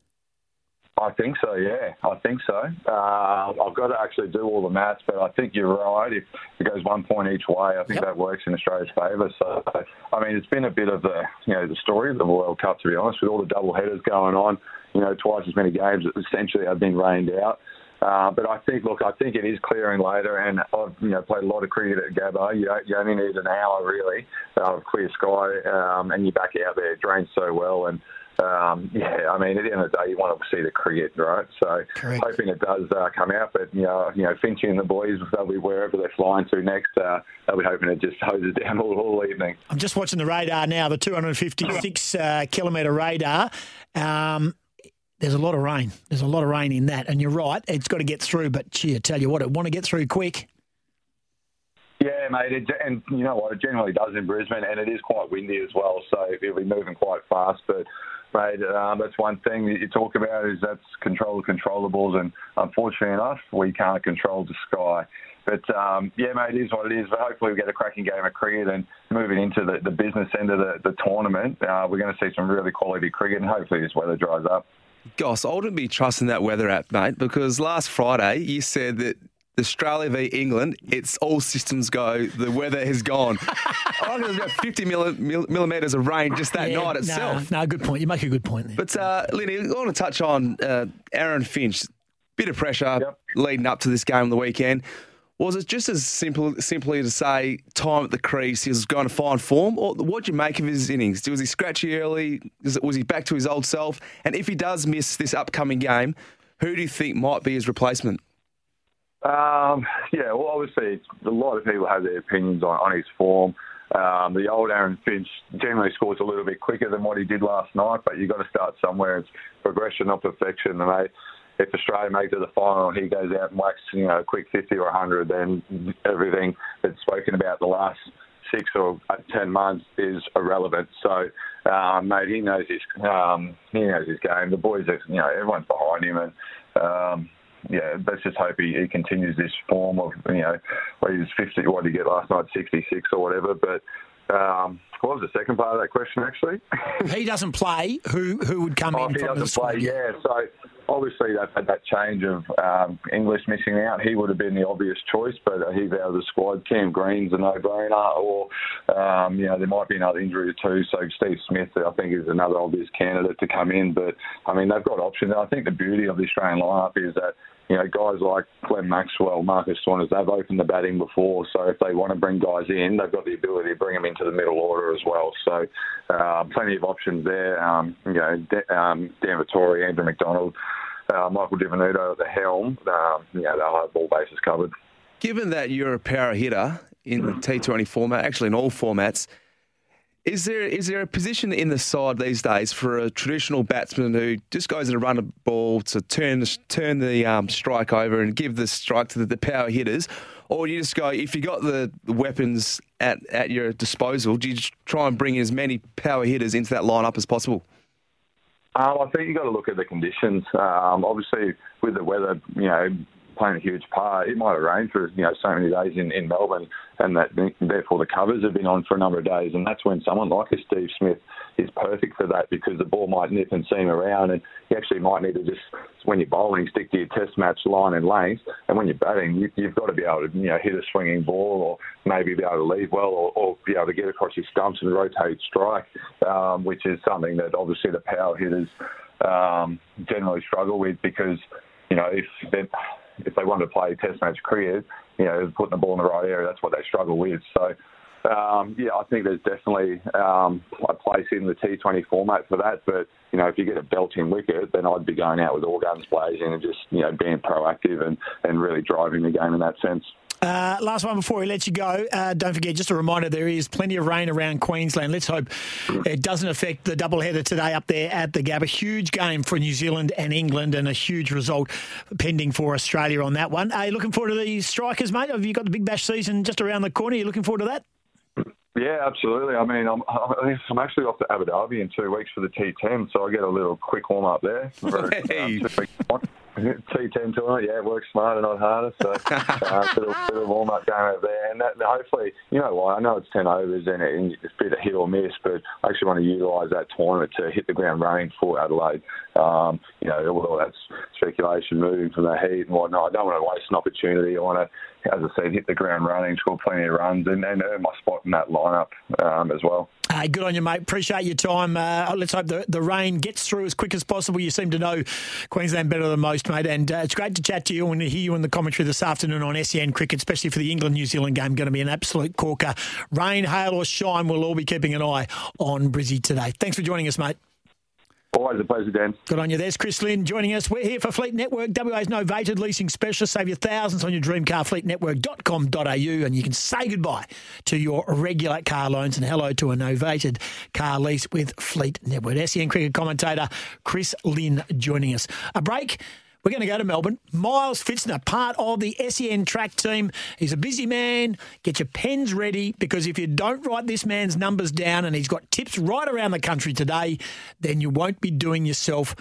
S15: I think so, yeah. I think so. Uh, I've got to actually do all the maths, but I think you're right. If it goes one point each way, I think that works in Australia's favour. So, I mean, it's been a bit of the, you know, the story of the World Cup, to be honest, with all the double headers going on. You know, twice as many games that essentially have been rained out. Uh, but I think, look, I think it is clearing later, and I've you know played a lot of cricket at Gabba. You, you only need an hour really of clear sky, um, and you're back out there. It drains so well, and um, yeah, I mean, at the end of the day, you want to see the cricket, right? So hoping it does uh, come out, but you know, you know, Finchy and the boys, they'll be wherever they're flying to next. Uh, they'll be hoping it just hoses down all, all evening.
S3: I'm just watching the radar now, the 256 uh, kilometre radar. Um, there's a lot of rain. There's a lot of rain in that, and you're right. It's got to get through. But gee, I tell you what, it want to get through quick.
S15: Yeah, mate, it, and you know what? It generally does in Brisbane, and it is quite windy as well, so it'll be moving quite fast. But, mate, um, that's one thing that you talk about is that's control the controllables, and unfortunately enough, we can't control the sky. But um, yeah, mate, it is what it is. But hopefully, we get a cracking game of cricket, and moving into the, the business end of the, the tournament, uh, we're going to see some really quality cricket, and hopefully, this weather dries up.
S4: Goss, I wouldn't be trusting that weather app, mate, because last Friday you said that Australia v England, it's all systems go. The weather has gone. I reckon there's about 50 milli- mil- millimetres of rain just that
S3: Yeah,
S4: night
S3: no,
S4: itself.
S3: No, good point. You make a good point there.
S4: But, uh, Lenny, I want to touch on uh, Aaron Finch. Bit of pressure leading up to this game on the weekend. Was it just as simple simply to say time at the crease, he was going to find form? Or what do you make of his innings? Was he scratchy early? Was he back to his old self? And if he does miss this upcoming game, who do you think might be his replacement?
S15: Um, yeah, well, obviously, a lot of people have their opinions on, on his form. Um, the old Aaron Finch generally scores a little bit quicker than what he did last night, but you've got to start somewhere. It's progression, not perfection. And mate, if Australia makes it to the final and he goes out and whacks, you know, a quick 50 or 100, then everything that's spoken about the last six or ten months is irrelevant. So, um, mate, he knows his um, he knows his game. The boys, are, you know, everyone's behind him, and um, yeah, let's just hope he, he continues this form of you know, well, he was fifty. What did he get last night? Sixty six or whatever. But um, what was the second part of that question actually?
S3: he doesn't play. Who who would come
S15: Oh,
S3: in
S15: he
S3: from the
S15: doesn't play,
S3: squad?
S15: yeah. So obviously they've had that change of um, Inglis missing out. He would have been the obvious choice, but uh, he's out of the squad. Cam Green's a no-brainer, or um, you know there might be another injury or two. So Steve Smith, I think, is another obvious candidate to come in. But I mean they've got options. I think the beauty of the Australian lineup is that. You know, guys like Glenn Maxwell, Marcus Stoinis, they've opened the batting before. So if they want to bring guys in, they've got the ability to bring them into the middle order as well. So uh, plenty of options there. Um, you know, De- um, Dan Vettori, Andrew McDonald, uh, Michael Di Venuto at the helm. Um, you know, they'll have all bases covered.
S4: Given that you're a power hitter in the T20 format, actually in all formats, is there is there a position in the side these days for a traditional batsman who just goes and run a ball to turn turn the um, strike over and give the strike to the, the power hitters, or do you just go if you got the, weapons at, at your disposal, do you just try and bring in as many power hitters into that lineup as possible?
S15: Um, I think you've got to look at the conditions. Um, obviously, with the weather, you know, playing a huge part. It might have rained for you know so many days in, in Melbourne, and that therefore the covers have been on for a number of days, and that's when someone like a Steve Smith is perfect for that because the ball might nip and seam around, and you actually might need to just when you're bowling stick to your test match line and length, and when you're batting, you, you've got to be able to you know hit a swinging ball or maybe be able to leave well or, or be able to get across your stumps and rotate strike, um, which is something that obviously the power hitters um, generally struggle with because you know if they if they wanted to play Test match cricket, you know putting the ball in the right area, that's what they struggle with. So. Um, yeah, I think there's definitely um, a place in the T20 format for that. But you know, if you get a belting wicket, then I'd be going out with all guns blazing and just you know being proactive and, and really driving the game in that sense.
S3: Uh, last one before we let you go. Uh, don't forget, just a reminder, there is plenty of rain around Queensland. Let's hope it doesn't affect the doubleheader today up there at the Gab. A huge game for New Zealand and England and a huge result pending for Australia on that one. Are you looking forward to the strikers, mate? Have you got the Big Bash season just around the corner? Are you looking forward to that?
S15: Yeah, absolutely. I mean, I'm I'm actually off to Abu Dhabi in two weeks for the T10, so I get a little quick warm up there. For,
S4: Hey.
S15: um, T10 tournament, yeah, work smarter, not harder. So, uh, bit of, bit warm up game over there, and that, hopefully, you know what? I know it's 10 overs and it- it's a bit of hit or miss, but I actually want to utilise that tournament to hit the ground running for Adelaide. Um, you know, all that's speculation moving from the heat and whatnot. I don't want to waste an opportunity. I want to, as I said, hit the ground running, score plenty of runs, and, and earn my spot in that lineup um, as well.
S3: Hey, good on you, mate. Appreciate your time. Uh, let's hope the, the rain gets through as quick as possible. You seem to know Queensland better than most, mate. And uh, it's great to chat to you and to hear you in the commentary this afternoon on SEN Cricket, especially for the England New Zealand game. Going to be an absolute corker. Rain, hail, or shine, we'll all be keeping an eye on Brizzy today. Thanks for joining us, mate.
S15: Always a pleasure, Dan.
S3: Good on you. There's Chris Lynn joining us. We're here for Fleet Network, WA's novated leasing specialist. Save you thousands on your dream car, fleetnetwork.com.au, and you can say goodbye to your regular car loans and hello to a novated car lease with Fleet Network. SEN cricket commentator Chris Lynn joining us. A break. We're going to go to Melbourne. Miles Fitzner, part of the SEN track team. He's a busy man. Get your pens ready because if you don't write this man's numbers down and he's got tips right around the country today, then you won't be doing yourself,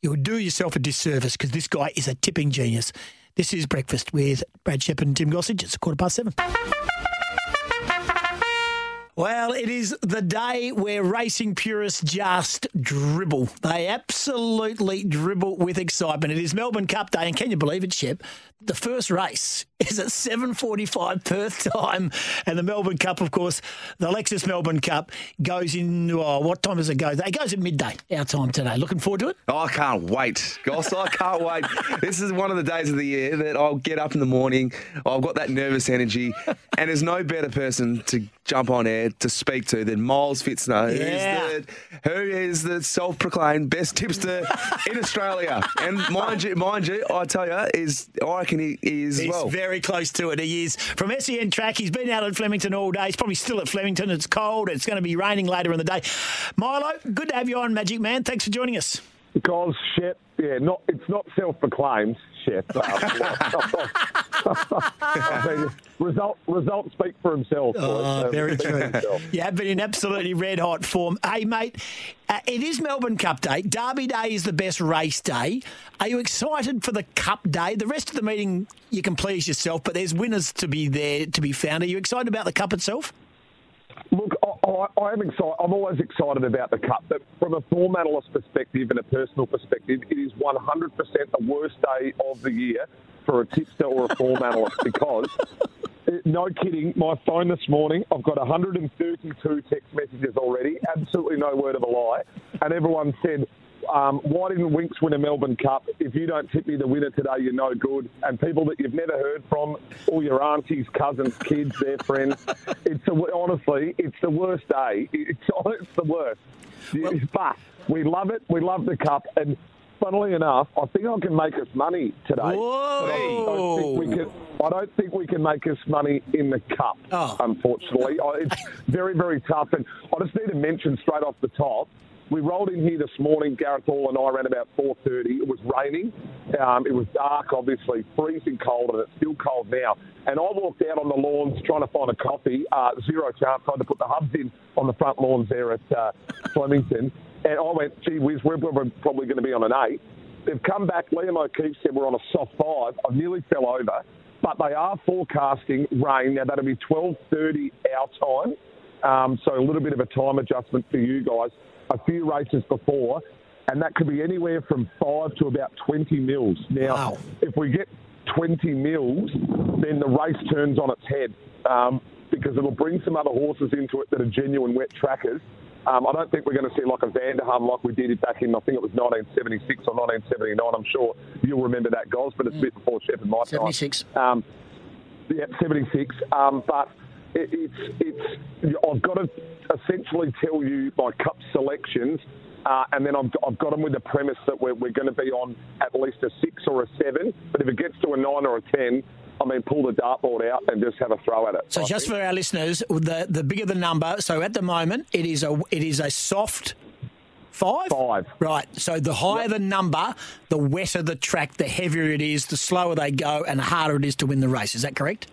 S3: you'll do yourself a disservice because this guy is a tipping genius. This is Breakfast with Brad Shepard and Tim Gossage. It's a quarter past seven. Well, it is the day where racing purists just dribble. They absolutely dribble with excitement. It is Melbourne Cup Day, and can you believe it, Shep? The first race is at 7.45 Perth time, and the Melbourne Cup, of course, the Lexus Melbourne Cup goes in, oh, what time does it go? It goes at midday, our time today. Looking forward to it?
S4: Oh, I can't wait, Goss. I can't wait. This is one of the days of the year that I'll get up in the morning. I've got that nervous energy, and there's no better person to jump on air to speak to than Miles Fitzner,
S3: Yeah.
S4: who's the, who is the self-proclaimed best tipster in Australia. And mind you, mind you, I tell you, is I reckon he is
S3: He's
S4: well.
S3: very close to it. He is from SEN track. He's been out at Flemington all day. He's probably still at Flemington. It's cold. It's going to be raining later in the day. Milo, good to have you on, Magic Man. Thanks for joining us.
S16: Because Shep, yeah, not it's not self-proclaimed Shep. I mean, result results speak for themselves. boys.
S3: Oh,
S16: Um,
S3: very true. have been in absolutely red hot form. Hey, mate, uh, it is Melbourne Cup Day. Derby Day is the best race day. Are you excited for the Cup Day? The rest of the meeting, you can please yourself, but there's winners to be there to be found. Are you excited about the Cup itself?
S16: Look, I, I, am excited. I'm always excited about the cup, but from a form analyst perspective and a personal perspective, it is 100% the worst day of the year for a tipster or a form analyst because. uh, No kidding. My phone this morning, I've got 132 text messages already. Absolutely no word of a lie. And everyone said, um, why didn't Winks win a Melbourne Cup? If you don't tip me the winner today, you're no good. And people that you've never heard from, all your aunties, cousins, kids, their friends. It's a, honestly, it's the worst day. It's, it's the worst. but we love it. We love the cup. And funnily enough, I think I can make us money today. But I don't think we can. I don't think we can make us money in the cup. Unfortunately, I- it's very, very tough. And I just need to mention straight off the top. We rolled in here this morning. Gareth Hall and I around about 4:30. It was raining. Um, it was dark, obviously, freezing cold, and it's still cold now. And I walked out on the lawns trying to find a coffee. Uh, zero chance. I had to put the hubs in on the front lawns there at uh, Flemington. And I went, gee whiz, we're probably probably going to be on an eight. They've come back. Liam O'Keefe said we're on a soft five. I nearly fell over, but they are forecasting rain. Now that'll be 12:30 our time, um, so a little bit of a time adjustment for you guys. A few races before, and that could be anywhere from five to about 20 mils. Now, if we get 20 mils, then the race turns on its head um, because it'll bring some other horses into it that are genuine wet trackers. Um, I don't think we're going to see like a Van der Hum like we did it back in, I think it was 1976 or 1979. I'm sure you'll remember that, Goss, but it's a bit before Shepherd my time.
S3: 76.
S16: Um, yeah, 76. Um, but it, it's, it's, I've got to essentially tell you my cup selections, uh, and then I've, I've got them with the premise that we're, we're going to be on at least a six or a seven. But if it gets to a nine or a 10, I mean, pull the dartboard out and just have a throw at it.
S3: So
S16: I
S3: just
S16: think.
S3: for our listeners, the the bigger the number. So at the moment, it is a it is a soft five.
S16: Five.
S3: Right. So the higher the number, the wetter the track, the heavier it is, the slower they go, and the harder it is to win the race. Is that correct?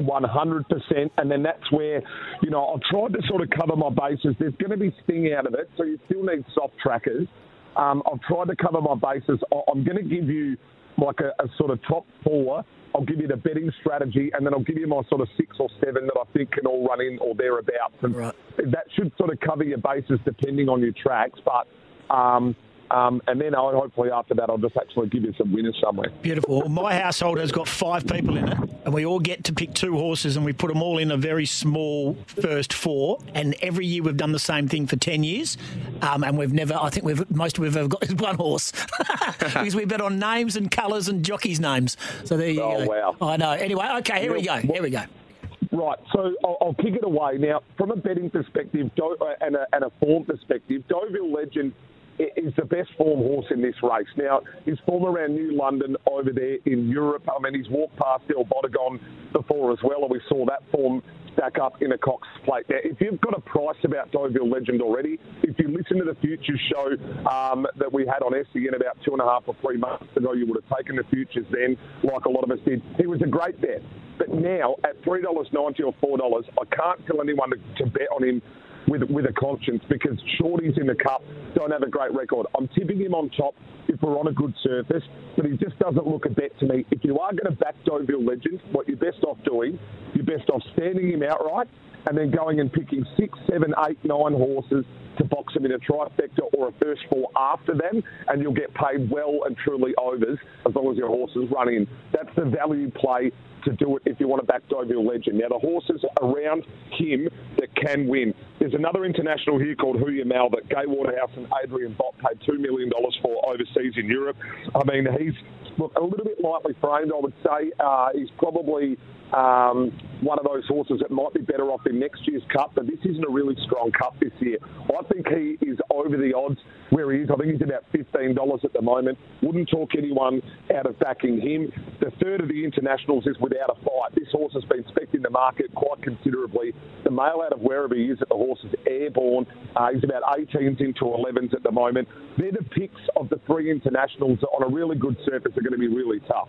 S16: 100%. And then that's where, you know, I've tried to sort of cover my bases. There's going to be sting out of it, so you still need soft trackers. Um, I've tried to cover my bases. I'm going to give you like a, a sort of top four. I'll give you the betting strategy, and then I'll give you my sort of six or seven that I think can all run in or thereabouts. And that should sort of cover your bases depending on your tracks. But um, um, and then I'll, hopefully after that, I'll just actually give you some winners somewhere.
S3: Beautiful. Well, my household has got five people in it, and we all get to pick two horses, and we put them all in a very small first four. And every year we've done the same thing for ten years, um, and we've never. I think we've most we've ever got is one horse because we bet on names and colours and jockeys' names. So there you
S16: Oh,
S3: go.
S16: wow.
S3: I know. Anyway, okay, here we go. Here we go.
S16: Right, so I'll, I'll kick it away. Now, from a betting perspective Do- and, a, and a form perspective, Deauville Legend is the best form horse in this race. Now, his form around New London over there in Europe, I mean, he's walked past El Bodegon before as well, and we saw that form stack up in a Cox plate. Now, if you've got a price about Deauville Legend already, if you listen to the Futures show um, that we had on SEN about two and a half or three months ago, you would have taken the Futures then, like a lot of us did. He was a great bet. But now, at $3.90 or $4, I can't tell anyone to, to bet on him with, with a conscience because shorties in the cup don't have a great record. I'm tipping him on top if we're on a good surface, but he just doesn't look a bet to me. If you are going to back Deauville Legend, what you're best off doing, you're best off standing him outright and then going and picking six, seven, eight, nine horses to box them in a trifecta or a first four after them, and you'll get paid well and truly overs as long as your horses run in. That's the value play to do it if you want to back Deauville Legend. Now, the horses around him that can win. There's another international here called Hoo Ya Mal that Gay Waterhouse and Adrian Bott paid $2 million for overseas in Europe. I mean, he's look, a little bit lightly framed, I would say. Uh, he's probably um, one of those horses that might be better off in next year's Cup, but this isn't a really strong Cup this year. I think he is over the odds where he is. I think he's about $15 at the moment. Wouldn't talk anyone out of backing him. The third of the internationals is without a fight. This horse has been spec in the market quite considerably. The male out of wherever he is at the horse is airborne. Uh, he's about 18s into 11s at the moment. They're the picks of the three internationals that on a really good surface are going to be really tough.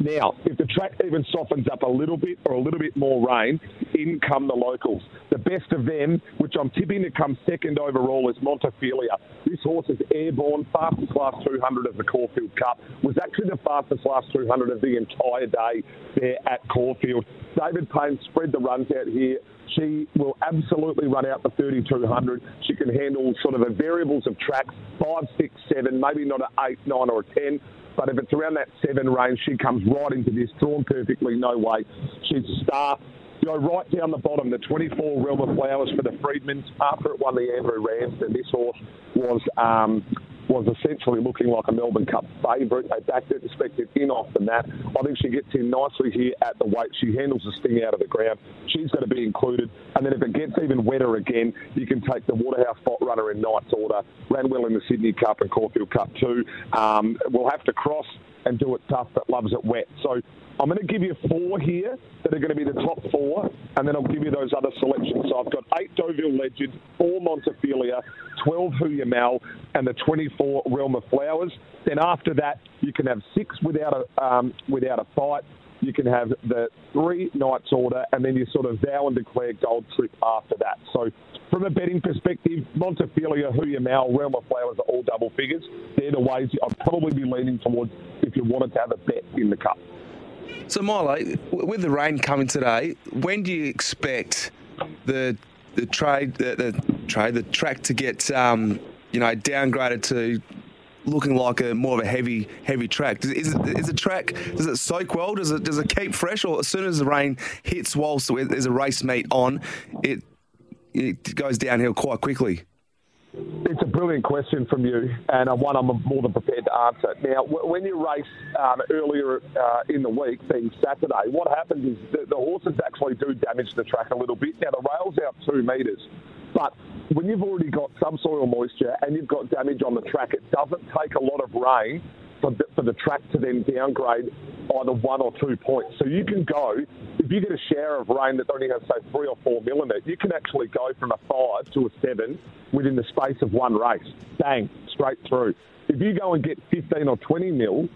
S16: Now, if the track even softens up a little bit or a little bit more rain, in come the locals. The best of them, which I'm tipping to come second overall, is Montefilia. This horse is airborne, fastest last 200 of the Caulfield Cup. Was actually the fastest last 200 of the entire day there at Caulfield. David Payne spread the runs out here. She will absolutely run out the 3200. She can handle sort of the variables of tracks, five, six, seven, maybe not an eight, nine, or a 10. But if it's around that seven range, she comes right into this, drawn perfectly, no weight. She's a star. Go right down the bottom, the 24 Realm of Flowers for the Freedmans. After it won the Andrew Rams, and this horse was um, was essentially looking like a Melbourne Cup favourite. They backed it, expected in off the mat. I think she gets in nicely here at the weight. She handles the sting out of the ground. She's going to be included. And then if it gets even wetter again, you can take the Waterhouse spot runner in Knights Order. Ran well in the Sydney Cup and Caulfield Cup too. Um, we'll have to cross and do it tough, but loves it wet. So I'm going to give you four here that are going to be the top four, and then I'll give you those other selections. So I've got eight Deauville Legend, four Montefilia, 12 Hoo Ya Mal, and the 24 Realm of Flowers. Then after that, you can have six without a um, without a fight, you can have the three Knights Order, and then you sort of vow and declare gold trip after that. So, from a betting perspective, Montefilia, Hoo Ya Mal, Realm of Flowers are all double figures. They're the ways I'd probably be leaning towards if you wanted to have a bet in the cup.
S4: So, Milo, with the rain coming today, when do you expect the the trade the, the trade the track to get um, you know downgraded to looking like a more of a heavy heavy track? Is it is the track does it soak well? Does it does it keep fresh, or as soon as the rain hits whilst there's a race meet on, it it goes downhill quite quickly?
S16: It's a brilliant question from you, and one I'm more than prepared to answer. Now, when you race um, earlier uh, in the week, being Saturday, what happens is the, the horses actually do damage the track a little bit. Now, the rail's out two metres, but when you've already got subsoil moisture and you've got damage on the track, it doesn't take a lot of rain for the, for the track to then downgrade either one or two points. So you can go, if you get a shower of rain that only has, say, three or four millimetres, you can actually go from a five to a seven within the space of one race. Bang, straight through. If you go and get 15 or 20 mil,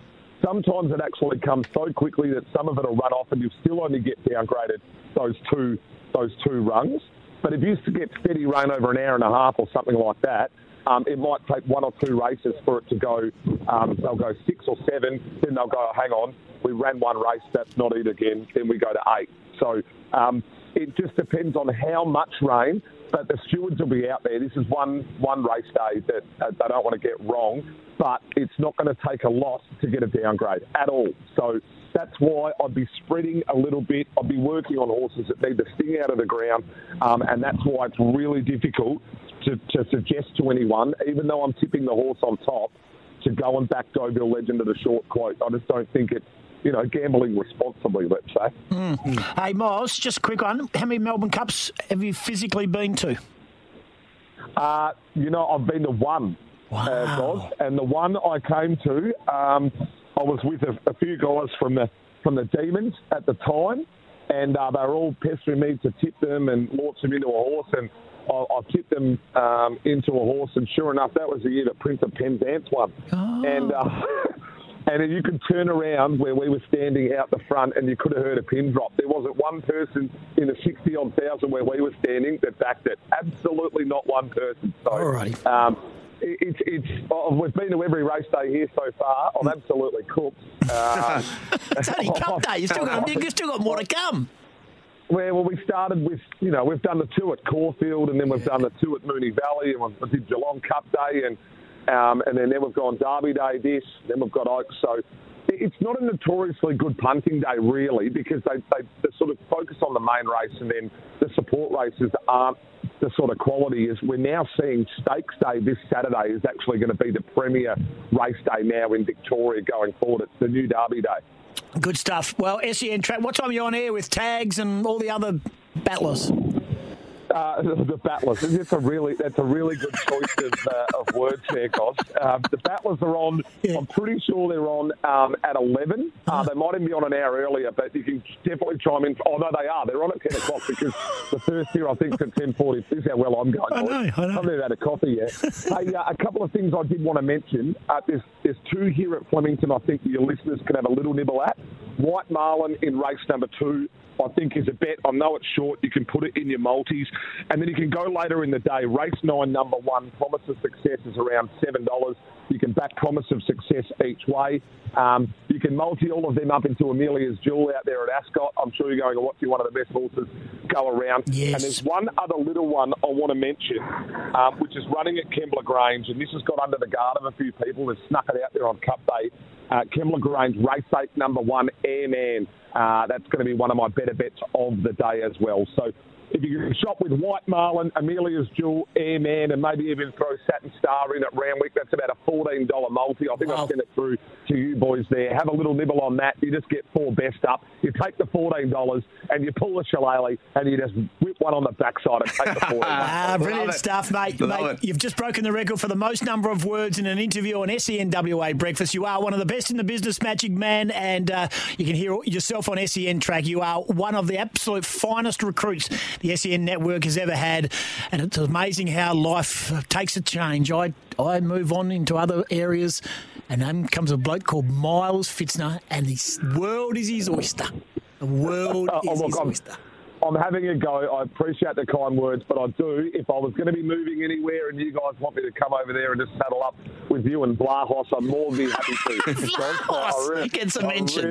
S16: sometimes it actually comes so quickly that some of it will run off and you'll still only get downgraded those two, those two rungs. But if you get steady rain over an hour and a half or something like that, um, it might take one or two races for it to go. Um, they'll go six or seven, then they'll go, hang on, we ran one race, that's not it again. Then we go to eight. So um, it just depends on how much rain. But the stewards will be out there. This is one one race day that uh, they don't want to get wrong, but it's not going to take a lot to get a downgrade at all. So that's why I'd be spreading a little bit. I'd be working on horses that need to sting out of the ground, um, and that's why it's really difficult to, to suggest to anyone, even though I'm tipping the horse on top, to go and back Deauville Legend at a short quote. I just don't think it's you know gambling responsibly. Let's say.
S3: Mm. Hey, Miles, just a quick one. How many Melbourne Cups have you physically been to?
S16: Uh, you know, I've been to one, uh, Goss, and the one I came to, um, I was with a, a few guys from the from the Demons at the time, and uh, they were all pestering me to tip them and launch them into a horse, and I, I tipped them um, into a horse, and sure enough, that was the year that Prince of Penzance won, and. Uh, And then you could turn around where we were standing out the front and you could have heard a pin drop. There wasn't one person in the 60 odd thousand where we were standing that backed it. Absolutely not one person. So,
S3: Alrighty.
S16: Um, it- it's, it's, oh, we've been to every race day here so far. I'm absolutely cooked. Uh,
S3: It's only Cup Day. You still got you still got more to come.
S16: Where well, we started with, you know, we've done the two at Caulfield, and then we've done the two at Moonee Valley, and we did Geelong Cup Day, and um, and then, then we've gone Derby Day this, then we've got Oaks. So it's not a notoriously good punting day, really, because they, they, they sort of focus on the main race, and then the support races aren't the sort of quality. Is we're now seeing Stakes Day this Saturday is actually going to be the premier race day now in Victoria going forward. It's the new Derby Day.
S3: Good stuff. Well, SEN track. What time are you on air with tags and all the other battlers?
S16: Uh, the, battlers. That's a really that's a really good choice of, uh, of words there, Goss. Um, the battlers are on. I'm pretty sure they're on um, at 11. Uh, they might even be on an hour earlier, but you can definitely chime in. Oh no, they are. They're on at 10 o'clock because the first year I think is at 10:40. This is how well I'm going.
S3: I
S16: boys.
S3: know, I know.
S16: I haven't even had a coffee yet. hey, uh, a couple of things I did want to mention. Uh, there's there's two here at Flemington. I think your listeners can have a little nibble at. White Marlin in race number two. I think is a bet. I know it's short. You can put it in your multis, and then you can go later in the day. Race nine, number one, promise of success is around seven dollars. You can back promise of success each way. Um, you can multi all of them up into Amelia's Jewel out there at Ascot. I'm sure you're going to watch one of the best horses go around.
S3: Yes.
S16: And there's one other little one I want to mention, um, which is running at Kembla Grange, and this has got under the guard of a few people. They've snuck it out there on Cup Day. Uh, Kembla Grange, race eight, number one, Airman. Uh, that's going to be one of my better bets of the day as well. So if you can shop with White Marlin, Amelia's Jewel, Airman, and maybe even throw Satin Star in at Randwick, that's about a $14 multi. I think I'll send it through to you boys there. Have a little nibble on that. You just get four best up. You take the $14 and you pull a shillelagh and you just whip one on the backside and take the $14.
S3: Ah, brilliant stuff, mate. mate You've just broken the record for the most number of words in an interview on SENWA Breakfast. You are one of the best in the business, Magic Man, and uh, you can hear yourself on SEN track. You are one of the absolute finest recruits the SEN network has ever had, and it's amazing how life takes a change. I I move on into other areas, And then comes a bloke called Miles Fitzner, and the world is his oyster. The world
S16: Oh,
S3: is
S16: look,
S3: his
S16: I'm-
S3: oyster.
S16: I'm having a go. I appreciate the kind words, but I do. If I was going to be moving anywhere and you guys want me to come over there and just saddle up with you and Blahos, I'm more than happy to.
S3: Blahos gets a mention.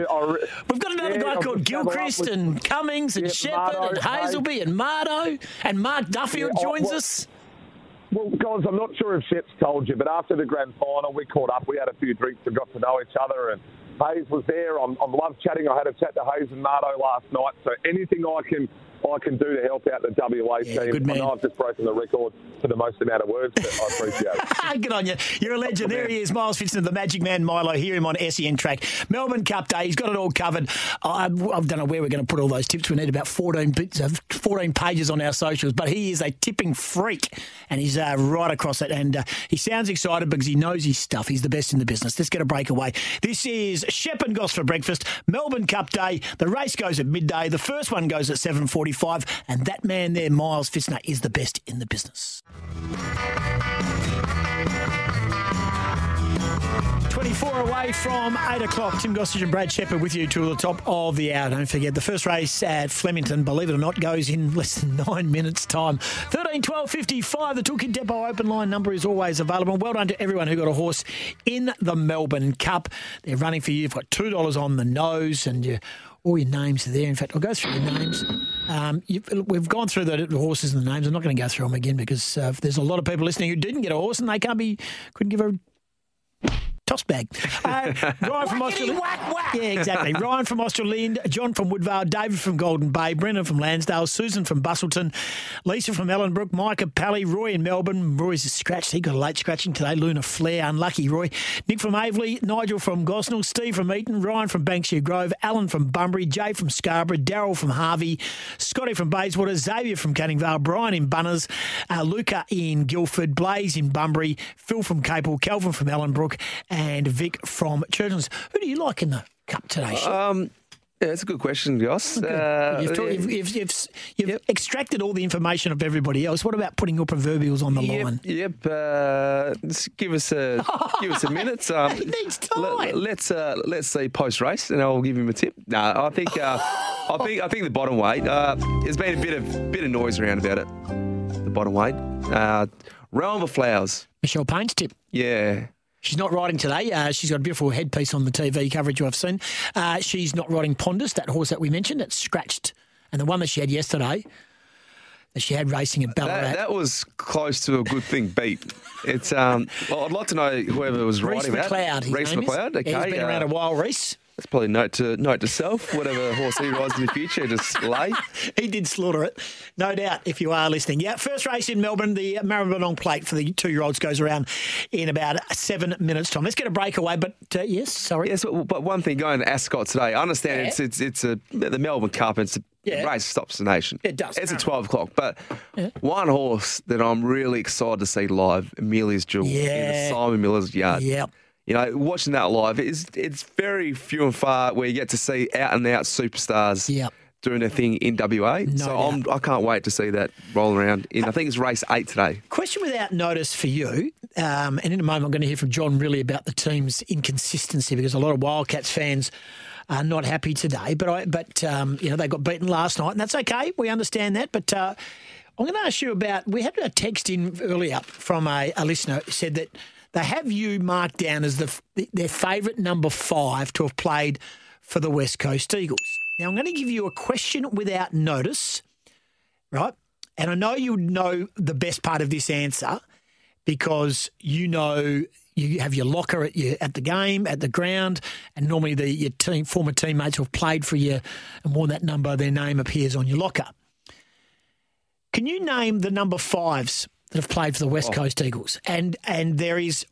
S3: We've got another
S16: Yeah,
S3: guy
S16: I'll
S3: called Gilchrist
S16: with-
S3: and Cummings and
S16: Yeah,
S3: Shepherd
S16: Mardo,
S3: and Hazelby and Mardo and Mark Duffield
S16: Yeah, I-
S3: joins us.
S16: Well, guys, I'm not sure if Shep's told you, but after the grand final, we caught up. We had a few drinks and got to know each other. And Hayes was there. I'm, I'm love chatting. I had a chat to Hayes and Mardo last night. So anything I can I can do to help out the WA team.
S3: good man.
S16: I know I've just broken the record for the most amount of words, but I appreciate it.
S3: Good on you. You're a legend. There he is, Miles Fitzner, the Magic Man Milo. Hear him on SEN track. Melbourne Cup Day. He's got it all covered. I, I don't know where we're going to put all those tips. We need about 14, bits of- 14 pages on our socials, but he is a tipping freak and he's uh, right across it. And uh, he sounds excited because he knows his stuff. He's the best in the business. Let's get a breakaway. This is Shep and Goss for breakfast. Melbourne Cup Day. The race goes at midday. The first one goes at 7.45 and that man there, Miles Fitzner, is the best in the business. 24 away from 8 o'clock. Tim Gossage and Brad Shepard with you to the top of the hour. Don't forget, the first race at Flemington, believe it or not, goes in less than nine minutes' time. 13 12 55. The Toolkit Depot open line number is always available. Well done to everyone who got a horse in the Melbourne Cup. They're running for you. You've got $2 on the nose and you. All your names are there. In fact, I'll go through your names. Um, we've gone through the, the horses and the names. I'm not going to go through them again because uh, there's a lot of people listening who didn't get a horse and they can't be, couldn't give a toss bag. Uh, Ryan from Australia. Yeah, exactly. Ryan from Australind, John from Woodvale, David from Golden Bay, Brendan from Landsdale, Susan from Busselton, Lisa from Ellenbrook, Micah Pally, Roy in Melbourne. Roy's scratched. He got a late scratching today. Luna Flair, unlucky Roy. Nick from Aveley, Nigel from Gosnell, Steve from Eaton, Ryan from Banksia Grove, Alan from Bunbury, Jay from Scarborough, Daryl from Harvey, Scotty from Bayswater, Xavier from Canning Vale, Brian in Bunners, uh, Luca in Guildford, Blaze in Bunbury, Phil from Capel, Kelvin from Ellenbrook, and Vic from Churchlands. Who do you like in the cup today?
S4: Um, yeah, it's a good question, Goss. Uh,
S3: You've, talk- you've, you've, you've, you've extracted all the information of everybody else. What about putting your proverbials on the
S4: Yep,
S3: line?
S4: yep. Uh, give us a give us a minute. Um,
S3: It needs time.
S4: Let, us uh, let's see post race, and I'll give him a tip. No, I think uh, I think I think the bottom weight. Uh, there's been a bit of bit of noise around about it. The bottom weight. Uh, Realm of Flowers.
S3: Michelle Payne's tip.
S4: Yeah.
S3: She's not riding today. Uh, she's got a beautiful headpiece on the TV coverage I've seen. Uh, she's not riding Pondus, that horse that we mentioned. It's scratched. And the one that she had yesterday, that she had racing at Ballarat.
S4: That, that was close to a good thing beat. It's um. Well, I'd like to know whoever was
S3: Rhys
S4: riding that.
S3: McLeod. his Rhys.
S4: McLeod. Okay.
S3: Yeah, he's been
S4: uh,
S3: around a while, Rhys.
S4: That's probably note to note to self. Whatever horse he rides in the future, just lay.
S3: he did slaughter it, no doubt, if you are listening. Yeah, first race in Melbourne, the Maribyrnong plate for the two year olds goes around in about seven minutes' time. Let's get a breakaway, but uh, yes, sorry.
S4: Yes, but, one thing going to Ascot today. I understand
S3: Yeah.
S4: it's it's it's a the Melbourne Cup. It's a
S3: Yeah.
S4: race stops the nation.
S3: It does,
S4: It's at twelve o'clock. But one horse that I'm really excited to see live, Amelia's Jewel, in the Simon Miller's yard.
S3: Yep.
S4: You know, watching that live is it's very few and far where you get to see out and out superstars.
S3: Yep.
S4: Doing their thing in WA, so I'm, I can't wait to see that roll around. In I think it's race eight today.
S3: Question without notice for you, um, and in a moment I'm going to hear from John Rillie about the team's inconsistency because a lot of Wildcats fans are not happy today. But I, but um, you know they got beaten last night, and that's okay. We understand that. But uh, I'm going to ask you about. We had a text in earlier from a, a listener who said that they have you marked down as the their favourite number five to have played for the West Coast Eagles. Now I'm going to give you a question without notice right? And I know you know the best part of this answer because you know you have your locker at your, at the game, at the ground, and normally the your team former teammates who have played for you and worn that number, their name appears on your locker. Can you name the number fives that have played for the West
S4: Oh.
S3: Coast Eagles? And and there is,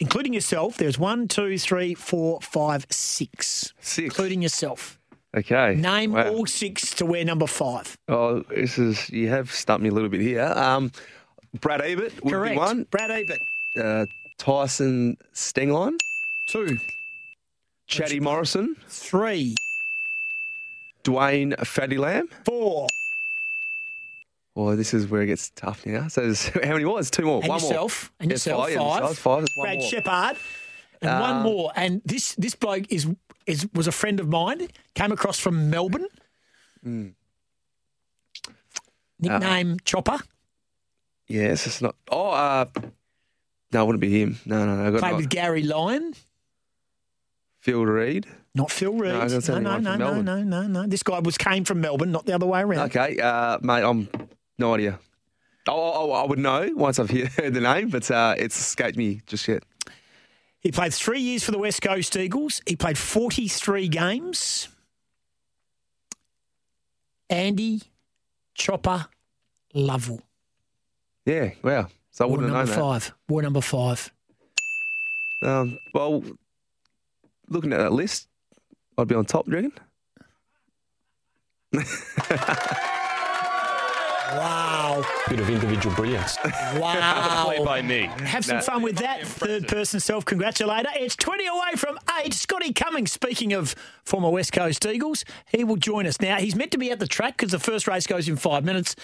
S3: including yourself, there's one, two, three, four, five, six,
S4: six,
S3: including yourself.
S4: Okay.
S3: Name
S4: Wow.
S3: all six to wear number five.
S4: Oh, this is you have stumped me a little bit here. Um, Brad Ebert would
S3: Correct.
S4: be one.
S3: Brad Ebert.
S4: Uh, Tyson Stenglein.
S3: Two.
S4: Chatty Morrison.
S3: Three.
S4: Dwayne Fatty Lamb.
S3: Four.
S4: Oh, this is where it gets tough now. So how many more? There's two more.
S3: And
S4: one
S3: yourself.
S4: more.
S3: And
S4: Yeah,
S3: yourself.
S4: Five. yeah,
S3: Five.
S4: myself, five. There's one
S3: Brad
S4: more.
S3: Shepard. And one
S4: Um,
S3: more. And this this bloke is is was a friend of mine. Came across from Melbourne.
S4: Mm.
S3: Nickname Chopper.
S4: Yes, it's not. Oh, uh, no, it wouldn't be him. No, no, no. I got
S3: Played
S4: no-
S3: with Gary Lyon.
S4: Phil Read.
S3: Not Phil Read.
S4: I
S3: No, no, no, no, no, no, no. This guy was came from Melbourne, not the other way around.
S4: Okay, uh, mate, I'm no idea. Oh, oh, oh, I would know once I've heard the name, but uh, it's escaped me just yet.
S3: He played three years for the West Coast Eagles. He played 43 games. Andy Chopper Lovell.
S4: Yeah, wow. So I
S3: War
S4: wouldn't have
S3: number
S4: known
S3: five. War number five.
S4: Um, well, looking at that list, I'd be on top, do you reckon?
S3: Wow.
S17: Bit of individual brilliance.
S3: Wow.
S17: Play by me.
S3: Have some fun with that third person self congratulator. It's 20 away from eight. Scotty Cummings, speaking of former West Coast Eagles, he will join us now. He's meant to be at the track because the first race goes in five minutes.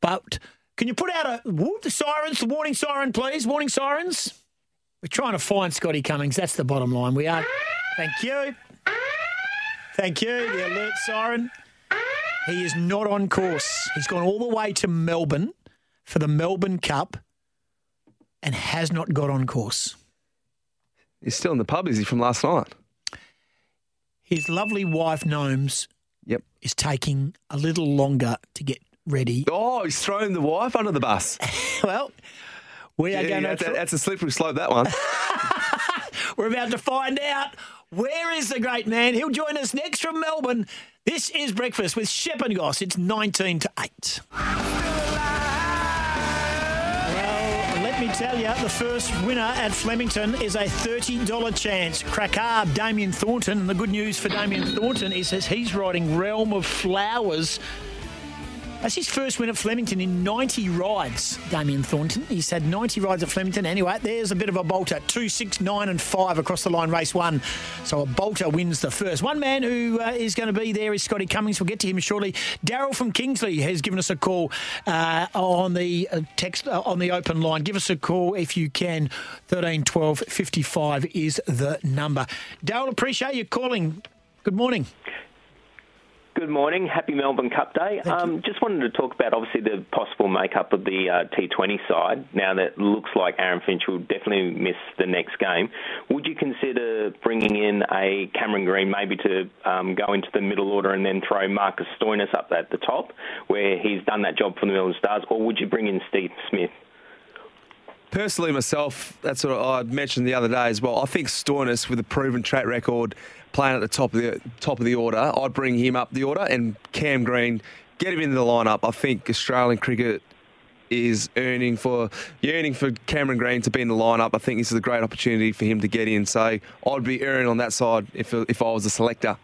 S3: But can you put out a whoop, the sirens, the warning siren, please? Warning sirens. We're trying to find Scotty Cummings. That's the bottom line. We are. Thank you. Thank you. The alert siren. He is not on course. He's gone all the way to Melbourne for the Melbourne Cup and has not got on course.
S4: He's still in the pub, is he, from last night?
S3: His lovely wife, Gnomes,
S4: yep.
S3: is taking a little longer to get ready.
S4: Oh, he's thrown the wife under the bus.
S3: well, we are
S4: Yeah,
S3: going
S4: that's,
S3: to.
S4: that's a slippery slope, that one.
S3: We're about to find out where is the great man. He'll join us next from Melbourne. This is Breakfast with Shep and Goss. It's 19 to 8. Well, let me tell you, the first winner at Flemington is a $30 chance. Crackard, Damien Thornton. And the good news for Damien Thornton is he's riding Realm of Flowers. That's his first win at Flemington in 90 rides, Damien Thornton. He's had 90 rides at Flemington. Anyway, there's a bit of a bolter. Two, six, nine, and five across the line, race one. So a bolter wins the first. One man who uh, is going to be there is Scotty Cummings. We'll get to him shortly. Daryl from Kingsley has given us a call uh, on the uh, text uh, on the open line. Give us a call if you can. 13 12 55 is the number. Daryl, appreciate you calling. Good morning.
S18: Good morning. Happy Melbourne Cup Day. Um, just wanted to talk about obviously the possible makeup of the uh, T20 side. Now that it looks like Aaron Finch will definitely miss the next game, would you consider bringing in a Cameron Green maybe to um, go into the middle order and then throw Marcus Stoinis up at the top, where he's done that job for the Melbourne Stars, or would you bring in Steve Smith?
S4: Personally, myself, that's what I mentioned the other day as well. I think Stoinis, with a proven track record, playing at the top of the top of the order, I'd bring him up the order, and Cam Green, get him into the lineup. I think Australian cricket is earning for yearning for Cameron Green to be in the lineup. I think this is a great opportunity for him to get in. So I'd be erring on that side if if I was a selector.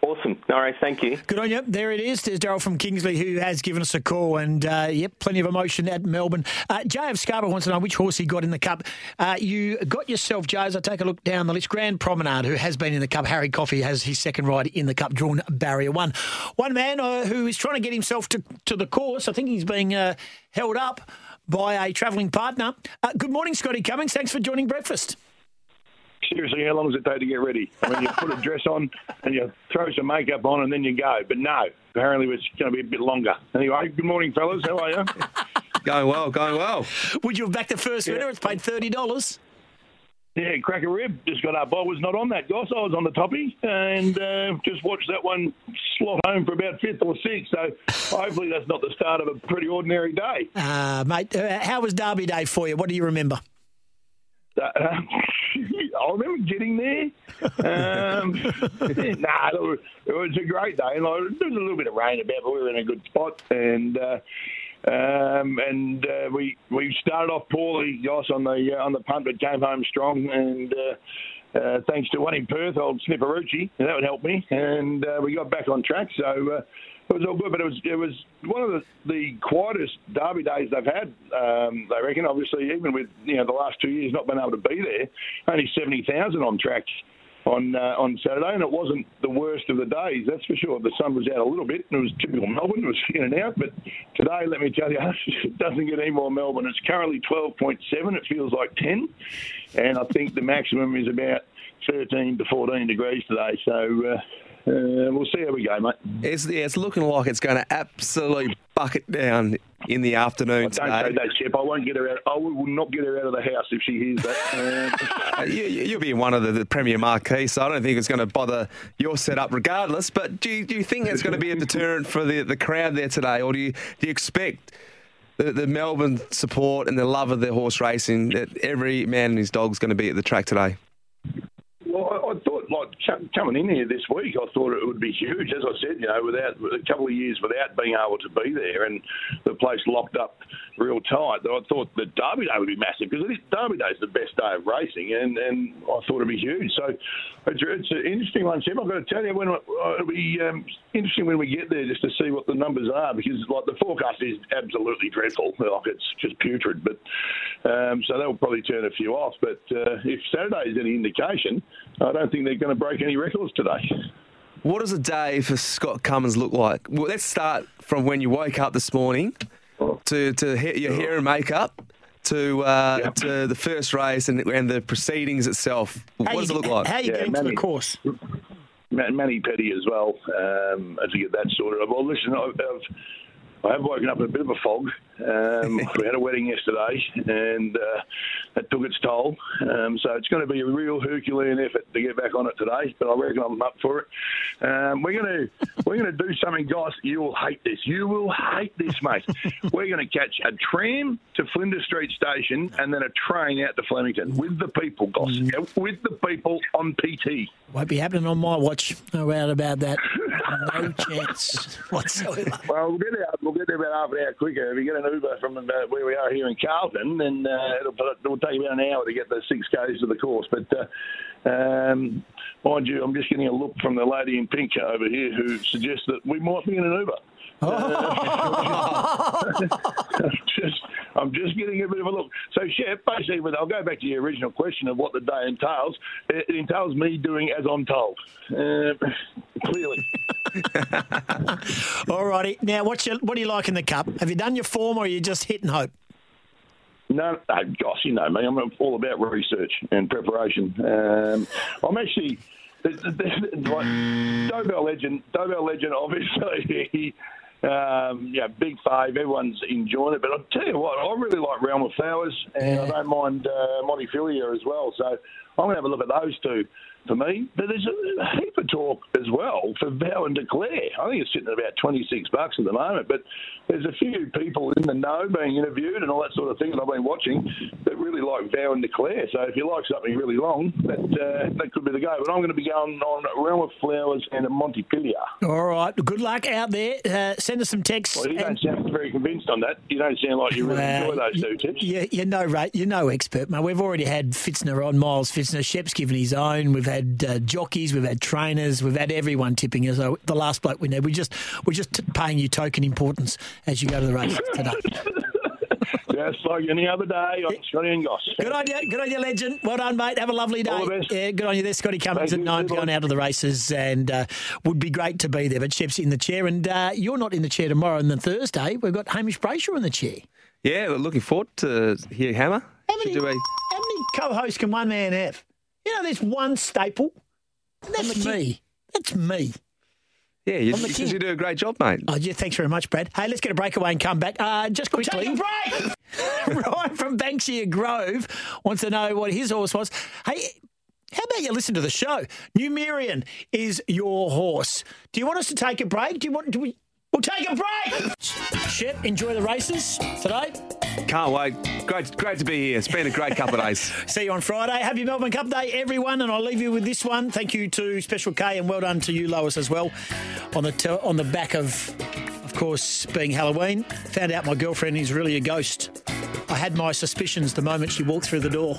S18: Awesome. No worries. Thank you.
S3: Good on you. There it is. There's Daryl from Kingsley who has given us a call, and uh, yep, plenty of emotion at Melbourne. Uh, JF Scarborough wants to know which horse he got in the Cup. Uh, you got yourself, Joe, as I take a look down the list, Grand Promenade, who has been in the Cup. Harry Coffey has his second ride in the Cup, drawn barrier one. One man uh, who is trying to get himself to, to the course. I think he's being uh, held up by a travelling partner. Uh, good morning, Scotty Cummings. Thanks for joining breakfast.
S19: Seriously, how long does it take to get ready? I mean, you put a dress on and you throw some makeup on and then you go. But no, apparently it's going to be a bit longer. Anyway, good morning, fellas. How are you?
S4: going well, going well.
S3: Would you have backed the first winner? It's paid $30.
S19: Yeah, Cracker Rib just got up. I was not on that, Goss. I was on the toppy and uh, just watched that one slot home for about fifth or sixth. So hopefully that's not the start of a pretty ordinary day.
S3: Uh, mate, uh, how was Derby Day for you? What do you remember?
S19: Uh, I remember getting there. Um, nah, it was, it was a great day. And like, there was a little bit of rain about, but we were in a good spot. And uh, um, and uh, we we started off poorly, Goss, on the uh, on the punt, but came home strong. And uh, uh, thanks to one in Perth, old Snipperucci, that would help me. And uh, we got back on track. So. It was all good, but it was it was one of the, the quietest derby days they've had. Um, they reckon, obviously, even with you know the last two years not being able to be there, only seventy thousand on track on uh, on Saturday, and it wasn't the worst of the days, that's for sure. The sun was out a little bit, and it was typical Melbourne. It was in and out, but today, let me tell you, it doesn't get any more Melbourne. It's currently 12.7. It feels like 10, and I think the maximum is about 13 to 14 degrees today. So. Uh, uh, we'll see how we go, mate.
S4: It's, yeah, it's looking like it's going to absolutely bucket down in the afternoon
S19: Don't
S4: today.
S19: say that, Chip. I won't get her out. I will not get her out of the house if she hears that.
S4: Uh, you, you'll be one of the, the Premier Marquee, so I don't think it's going to bother your setup regardless. But do you, do you think it's going to be a deterrent for the, the crowd there today, or do you, do you expect the, the Melbourne support and the love of the horse racing that every man and his dog's going to be at the track today?
S19: Well, I, I thought, like ch- coming in here this week, I thought it would be huge. As I said, you know, without a couple of years without being able to be there and the place locked up real tight, I thought the Derby Day would be massive because Derby Day is the best day of racing, and, and I thought it'd be huge. So it's, it's an interesting one, Sam. I've got to tell you, when it, it'll be um, interesting when we get there just to see what the numbers are because like the forecast is absolutely dreadful. Like it's just putrid. But um, so that'll probably turn a few off. But uh, if Saturday is any indication, I don't think they're going to break any records today.
S4: What does a day for Scott Cummings look like? Well, let's start from when you woke up this morning to, to ha- your hair and makeup to uh, to the first race and, and the proceedings itself. What does it look like?
S19: How you yeah, getting Manny- course? Manny Petty as well, um, as we get that sorted. Well, listen, I've, I've, I have woken up in a bit of a fog. Um, we had a wedding yesterday, and uh, that took its toll. Um, so it's going to be a real Herculean effort to get back on it today. But I reckon I'm up for it. Um, we're going to we're going to do something, guys. You will hate this. You will hate this, mate. we're going to catch a tram to Flinders Street Station and then a train out to Flemington with the people, guys. With the people on PT.
S3: Won't be happening on my watch. No doubt about that. No chance whatsoever.
S19: Well, we'll get out. We'll get there about half an hour quicker. If you get an Uber from where we are here in Carlton, then uh, it'll, it'll take about an hour to get the six k's to the course. But uh, um, mind you, I'm just getting a look from the lady in pink over here who suggests that we might be in an Uber. Uh, just, I'm just getting a bit of a look. So, Chef, basically, with- I'll go back to your original question of what the day entails. It, it entails me doing as I'm told. Uh, clearly.
S3: All righty. Now, what's your, what do you like in the cup? Have you done your form or are you just hitting hope?
S19: No, oh, gosh, you know me. I'm all about research and preparation. Um, I'm actually like, Deauville Legend. Deauville Legend, obviously. Um, yeah, big fave. Everyone's enjoying it. But I'll tell you what, I really like Realm of Flowers, and I don't mind uh, Montefilia as well. So I'm going to have a look at those two for me. But there's a, heap of talk as well for Vow and Declare. I think it's sitting at about 26 bucks at the moment. But there's a few people in the know being interviewed and all that sort of thing that I've been watching that really like Vow and Declare. So if you like something really long, that uh, that could be the go. But I'm going to be going on Realm of Flowers and a Montefilia.
S3: All right. Good luck out there. Uh, send us some texts.
S19: Well, you don't sound very convinced on that. You don't sound like you really
S3: Well,
S19: enjoy those two tips.
S3: You, you're no rate. You're no expert, mate. We've already had Fitzner on, Miles Fitzner. Shep's given his own. We've had uh, jockeys. We've had trainers. We've had everyone tipping us. So the last bloke we need. We just we're just t- paying you token importance as you go to the races today.
S19: Just like any other day on Scotty and Goss.
S3: Good on you. Good on you, legend. Well done, mate. Have a lovely day.
S19: All the best.
S3: Yeah, good on you there, Scotty Cummings
S19: Thank
S3: at
S19: you.
S3: nine going out of the races and uh, would be great to be there. But Shep's in the chair and uh, you're not in the chair tomorrow and then Thursday. We've got Hamish Brayshaw in the chair.
S4: Yeah, we're looking forward to hear Hammer. Should do a-
S3: How many co-hosts can one man have? You know, there's one staple. And that's me. That's me.
S4: yeah, you,
S3: I'm the
S4: because
S3: king.
S4: you do a great job, mate.
S3: Oh, yeah, thanks very much, Brad. Hey, let's get a breakaway and come back. Uh, just quickly.
S10: Take a break!
S3: Ryan from Banksia Grove wants to know what his horse was. Hey, how about you listen to the show? Numerian is your horse. Do you want us to take a break? Do you want? Do we? We'll take a break. Shep, enjoy the races today.
S4: Can't wait. Great, great to be here. It's been a great couple of days.
S3: See you on Friday. Happy Melbourne Cup Day, everyone, and I'll leave you with this one. Thank you to Special K, and well done to you, Lois, as well. On the tel- on the back of, of course, being Halloween, found out my girlfriend is really a ghost. I had my suspicions the moment she walked through the door.